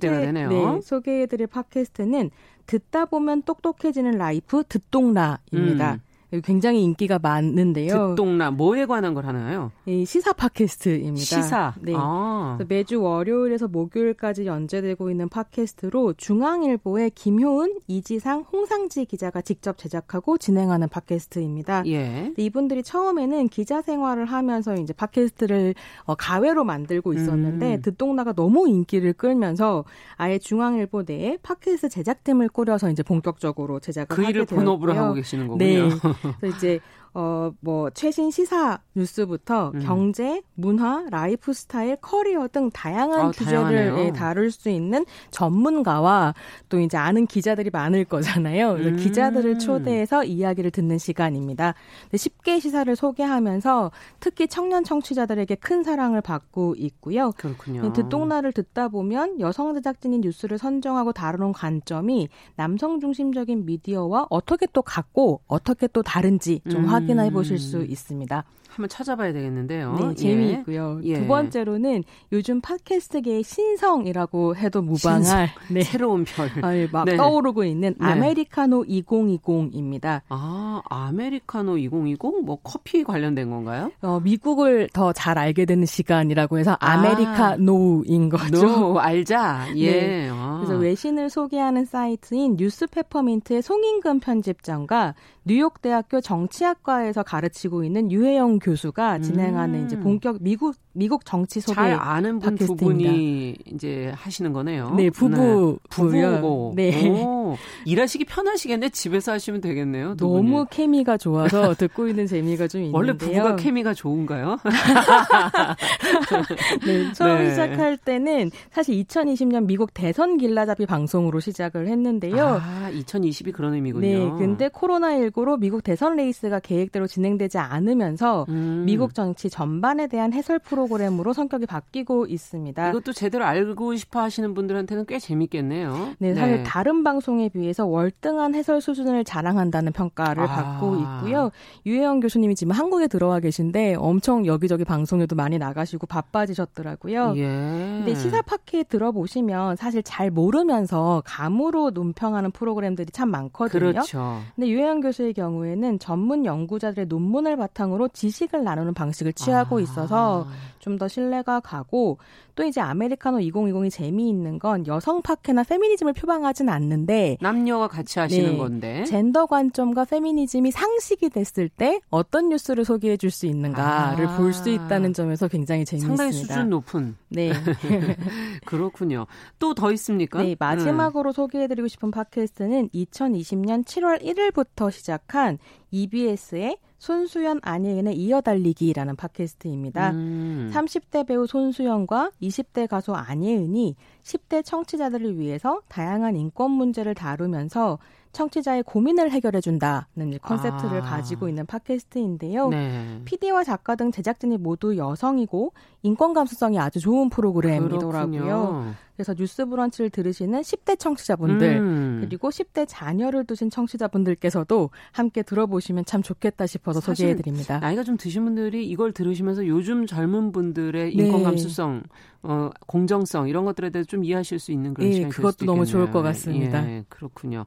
네, 소개해드릴 팟캐스트는 듣다 보면 똑똑해지는 라이프 듣동라입니다. 음. 굉장히 인기가 많는데요. 듣동나 뭐에 관한 걸 하나요? 이 시사 팟캐스트입니다. 시사. 네. 아. 매주 월요일에서 목요일까지 연재되고 있는 팟캐스트로 중앙일보의 김효은, 이지상, 홍상지 기자가 직접 제작하고 진행하는 팟캐스트입니다. 예. 이분들이 처음에는 기자 생활을 하면서 이제 팟캐스트를 어, 가외로 만들고 있었는데 음. 듣똑라가 너무 인기를 끌면서 아예 중앙일보 내에 팟캐스트 제작팀을 꾸려서 이제 본격적으로 제작을 그 하게 되었고요. 그 일을 본업으로 하고 계시는 거군요. 네. 그래서 이제 어, 뭐, 최신 시사 뉴스부터 음. 경제, 문화, 라이프 스타일, 커리어 등 다양한 아, 주제를 예, 다룰 수 있는 전문가와 또 이제 아는 기자들이 많을 거잖아요. 그래서 음. 기자들을 초대해서 이야기를 듣는 시간입니다. 쉽게 시사를 소개하면서 특히 청년 청취자들에게 큰 사랑을 받고 있고요. 그렇군요. 듣동나를 듣다 보면 여성 제작진이 뉴스를 선정하고 다루는 관점이 남성 중심적인 미디어와 어떻게 또 같고 어떻게 또 다른지 좀 음. 확인해 보실 수 있습니다. 한번 찾아봐야 되겠는데요. 네, 재미있고요. 예. 두 번째로는 요즘 팟캐스트계의 신성이라고 해도 무방할 신성. 네. 새로운 별. 아, 막 네. 떠오르고 있는 네. 아메리카노 2020입니다. 아, 아메리카노 2020? 뭐 커피 관련된 건가요? 어, 미국을 더 잘 알게 되는 시간이라고 해서 아. 아메리카노인 거죠. know, 알자. 예. 네. 아. 그래서 외신을 소개하는 사이트인 뉴스페퍼민트의 송인근 편집장과 뉴욕대학교 정치학과에서 가르치고 있는 유혜영 교수가 진행하는 음. 이제 본격 미국 미국 정치 소개 잘 아는 분 두 분이 이제 하시는 거네요. 네, 부부 네. 부부고. 네. 오, 일하시기 편하시겠네. 집에서 하시면 되겠네요. 너무 분이. 케미가 좋아서 듣고 있는 재미가 좀 있는데요. 원래 부부가 케미가 좋은가요? 네, 처음 네. 시작할 때는 사실 2020년 미국 대선 길라잡이 방송으로 시작을 했는데요. 아, 2020이 그런 의미군요. 네, 근데 코로나19로 미국 대선 레이스가 계획대로 진행되지 않으면서 음. 미국 정치 전반에 대한 해설 프로 프로그램으로 성격이 바뀌고 있습니다. 이것도 제대로 알고 싶어 하시는 분들한테는 꽤 재밌겠네요. 네, 사실 네. 다른 방송에 비해서 월등한 해설 수준을 자랑한다는 평가를 아. 받고 있고요. 유혜영 교수님이 지금 한국에 들어와 계신데 엄청 여기저기 방송에도 많이 나가시고 바빠지셨더라고요. 예. 근데 시사 팟캐 들어보시면 사실 잘 모르면서 감으로 논평하는 프로그램들이 참 많거든요. 그렇죠. 근데 유혜영 교수의 경우에는 전문 연구자들의 논문을 바탕으로 지식 을 나누는 방식을 취하고 아. 있어서 좀 더 신뢰가 가고 또 이제 아메리카노 2020이 재미있는 건 여성 파케나 페미니즘을 표방하진 않는데 남녀가 같이 하시는 네, 건데 젠더 관점과 페미니즘이 상식이 됐을 때 어떤 뉴스를 소개해 줄 수 있는가를 아, 볼수 있다는 점에서 굉장히 재미있습니다. 상당히 수준 높은. 네. 그렇군요. 또 더 있습니까? 네, 마지막으로 음. 소개해 드리고 싶은 팟캐스트는 2020년 7월 1일부터 시작한 EBS의 손수현 안예은의 이어달리기라는 팟캐스트입니다. 음. 30대 배우 손수현과 20대 가수 안예은이 10대 청취자들을 위해서 다양한 인권 문제를 다루면서 청취자의 고민을 해결해준다는 컨셉트를 아. 가지고 있는 팟캐스트인데요. 네. PD와 작가 등 제작진이 모두 여성이고 인권 감수성이 아주 좋은 프로그램이더라고요. 그렇군요. 그래서 뉴스 브런치를 들으시는 10대 청취자분들 음. 그리고 10대 자녀를 두신 청취자분들께서도 함께 들어보시면 참 좋겠다 싶어서 소개해 드립니다. 나이가 좀 드신 분들이 이걸 들으시면서 요즘 젊은 분들의 인권 네. 감수성, 어, 공정성 이런 것들에 대해서 좀 이해하실 수 있는 그런 예, 시간이 그것도 너무 좋을 것 같습니다. 예, 그렇군요.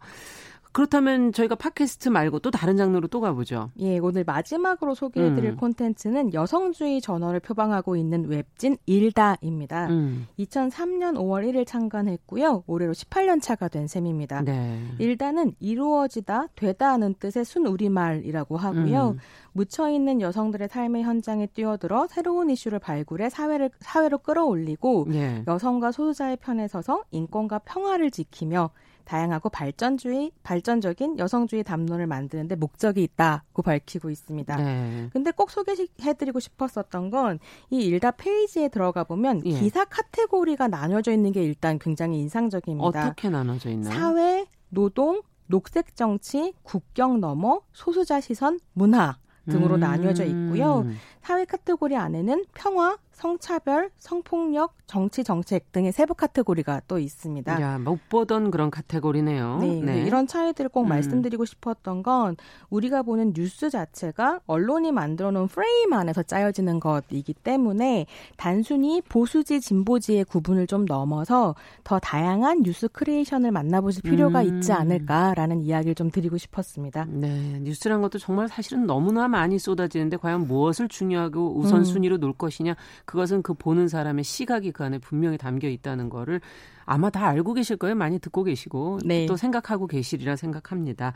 그렇다면 저희가 팟캐스트 말고 또 다른 장르로 또 가보죠. 예, 오늘 마지막으로 소개해드릴 음. 콘텐츠는 여성주의 전어를 표방하고 있는 웹진 일다입니다. 음. 2003년 5월 1일 창간했고요. 올해로 18년 차가 된 셈입니다. 네. 일다는 이루어지다, 되다 하는 뜻의 순 우리말이라고 하고요. 음. 묻혀 있는 여성들의 삶의 현장에 뛰어들어 새로운 이슈를 발굴해 사회를, 사회로 끌어올리고 예. 여성과 소수자의 편에 서서 인권과 평화를 지키며 다양하고 발전주의, 발전적인 여성주의 담론을 만드는데 목적이 있다고 밝히고 있습니다. 네. 근데 꼭 소개해드리고 싶었었던 건 이 일다 페이지에 들어가 보면 예. 기사 카테고리가 나눠져 있는 게 일단 굉장히 인상적입니다. 어떻게 나눠져 있나요? 사회, 노동, 녹색 정치, 국경 너머, 소수자 시선, 문화 등으로 음. 나뉘어져 있고요. 사회 카테고리 안에는 평화, 성차별, 성폭력, 정치 정책 등의 세부 카테고리가 또 있습니다. 야, 못 보던 그런 카테고리네요. 네, 네. 이런 차이들을 꼭 음. 말씀드리고 싶었던 건 우리가 보는 뉴스 자체가 언론이 만들어 놓은 프레임 안에서 짜여지는 것이기 때문에 단순히 보수지 진보지의 구분을 좀 넘어서 더 다양한 뉴스 큐레이션을 만나보실 필요가 음. 있지 않을까라는 이야기를 좀 드리고 싶었습니다. 네, 뉴스란 것도 정말 사실은 너무나 많이 쏟아지는데 과연 무엇을 중요 하고 우선순위로 음. 놓을 것이냐 그것은 그 보는 사람의 시각이 그 안에 분명히 담겨 있다는 거를 아마 다 알고 계실 거예요. 많이 듣고 계시고 네. 또 생각하고 계시리라 생각합니다.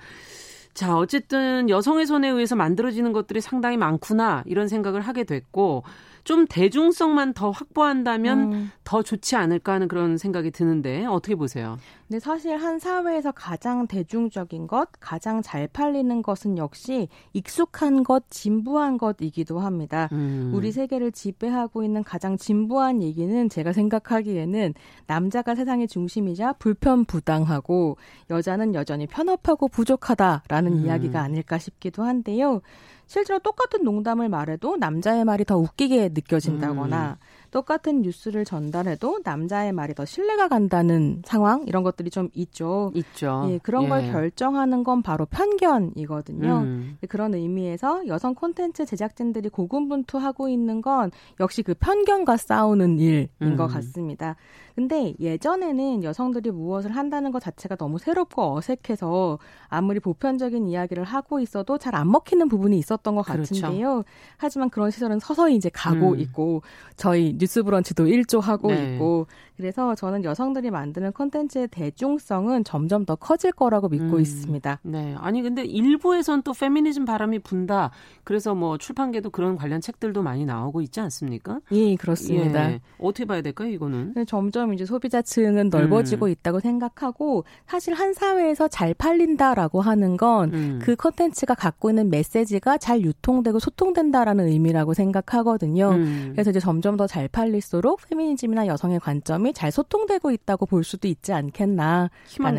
자, 어쨌든 여성의 손에 의해서 만들어지는 것들이 상당히 많구나 이런 생각을 하게 됐고 좀 대중성만 더 확보한다면 음. 더 좋지 않을까 하는 그런 생각이 드는데 어떻게 보세요? 근데 사실 한 사회에서 가장 대중적인 것, 가장 잘 팔리는 것은 역시 익숙한 것, 진부한 것이기도 합니다. 음. 우리 세계를 지배하고 있는 가장 진부한 얘기는 제가 생각하기에는 남자가 세상의 중심이자 불편 부당하고 여자는 여전히 편협하고 부족하다라는 음. 이야기가 아닐까 싶기도 한데요. 실제로 똑같은 농담을 말해도 남자의 말이 더 웃기게 느껴진다거나 음. 똑같은 뉴스를 전달해도 남자의 말이 더 신뢰가 간다는 상황 이런 것들이 좀 있죠. 있죠. 예, 그런 예. 걸 결정하는 건 바로 편견이거든요. 음. 그런 의미에서 여성 콘텐츠 제작진들이 고군분투하고 있는 건 역시 그 편견과 싸우는 일인 음. 것 같습니다. 근데 예전에는 여성들이 무엇을 한다는 것 자체가 너무 새롭고 어색해서 아무리 보편적인 이야기를 하고 있어도 잘 안 먹히는 부분이 있었던 것 그렇죠. 같은데요. 하지만 그런 시절은 서서히 이제 가고 음. 있고 저희 뉴스 브런치도 일조하고 네. 있고 그래서 저는 여성들이 만드는 콘텐츠의 대중성은 점점 더 커질 거라고 믿고 음. 있습니다. 네. 아니 근데 일부에선 또 페미니즘 바람이 분다. 그래서 뭐 출판계도 그런 관련 책들도 많이 나오고 있지 않습니까? 예, 그렇습니다. 예. 어떻게 봐야 될까요, 이거는? 점점 이제 소비자층은 넓어지고 음. 있다고 생각하고 사실 한 사회에서 잘 팔린다라고 하는 건그 음. 콘텐츠가 갖고 있는 메시지가 잘 유통되고 소통된다라는 의미라고 생각하거든요. 음. 그래서 이제 점점 더 잘 팔릴수록 페미니즘이나 여성의 관점이 잘 소통되고 있다고 볼 수도 있지 않겠나라는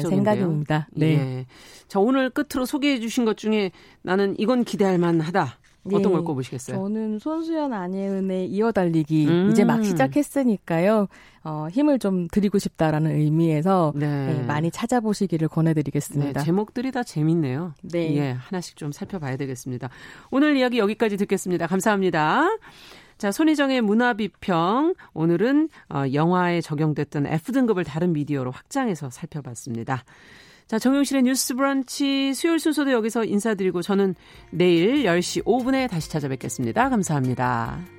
생각입니다. 네. 예. 자, 오늘 끝으로 소개해 주신 것 중에 나는 이건 기대할 만하다. 어떤 네. 걸 꼽으시겠어요? 저는 손수연 안예은의 이어달리기 음. 이제 막 시작했으니까요. 어, 힘을 좀 드리고 싶다라는 의미에서 네. 네, 많이 찾아보시기를 권해드리겠습니다. 네, 제목들이 다 재밌네요. 네. 예, 하나씩 좀 살펴봐야 되겠습니다. 오늘 이야기 여기까지 듣겠습니다. 감사합니다. 자, 손희정의 문화비평. 오늘은 어, 영화에 적용됐던 F등급을 다른 미디어로 확장해서 살펴봤습니다. 자, 정용실의 뉴스 브런치 수요일 순서도 여기서 인사드리고 저는 내일 10시 5분에 다시 찾아뵙겠습니다. 감사합니다.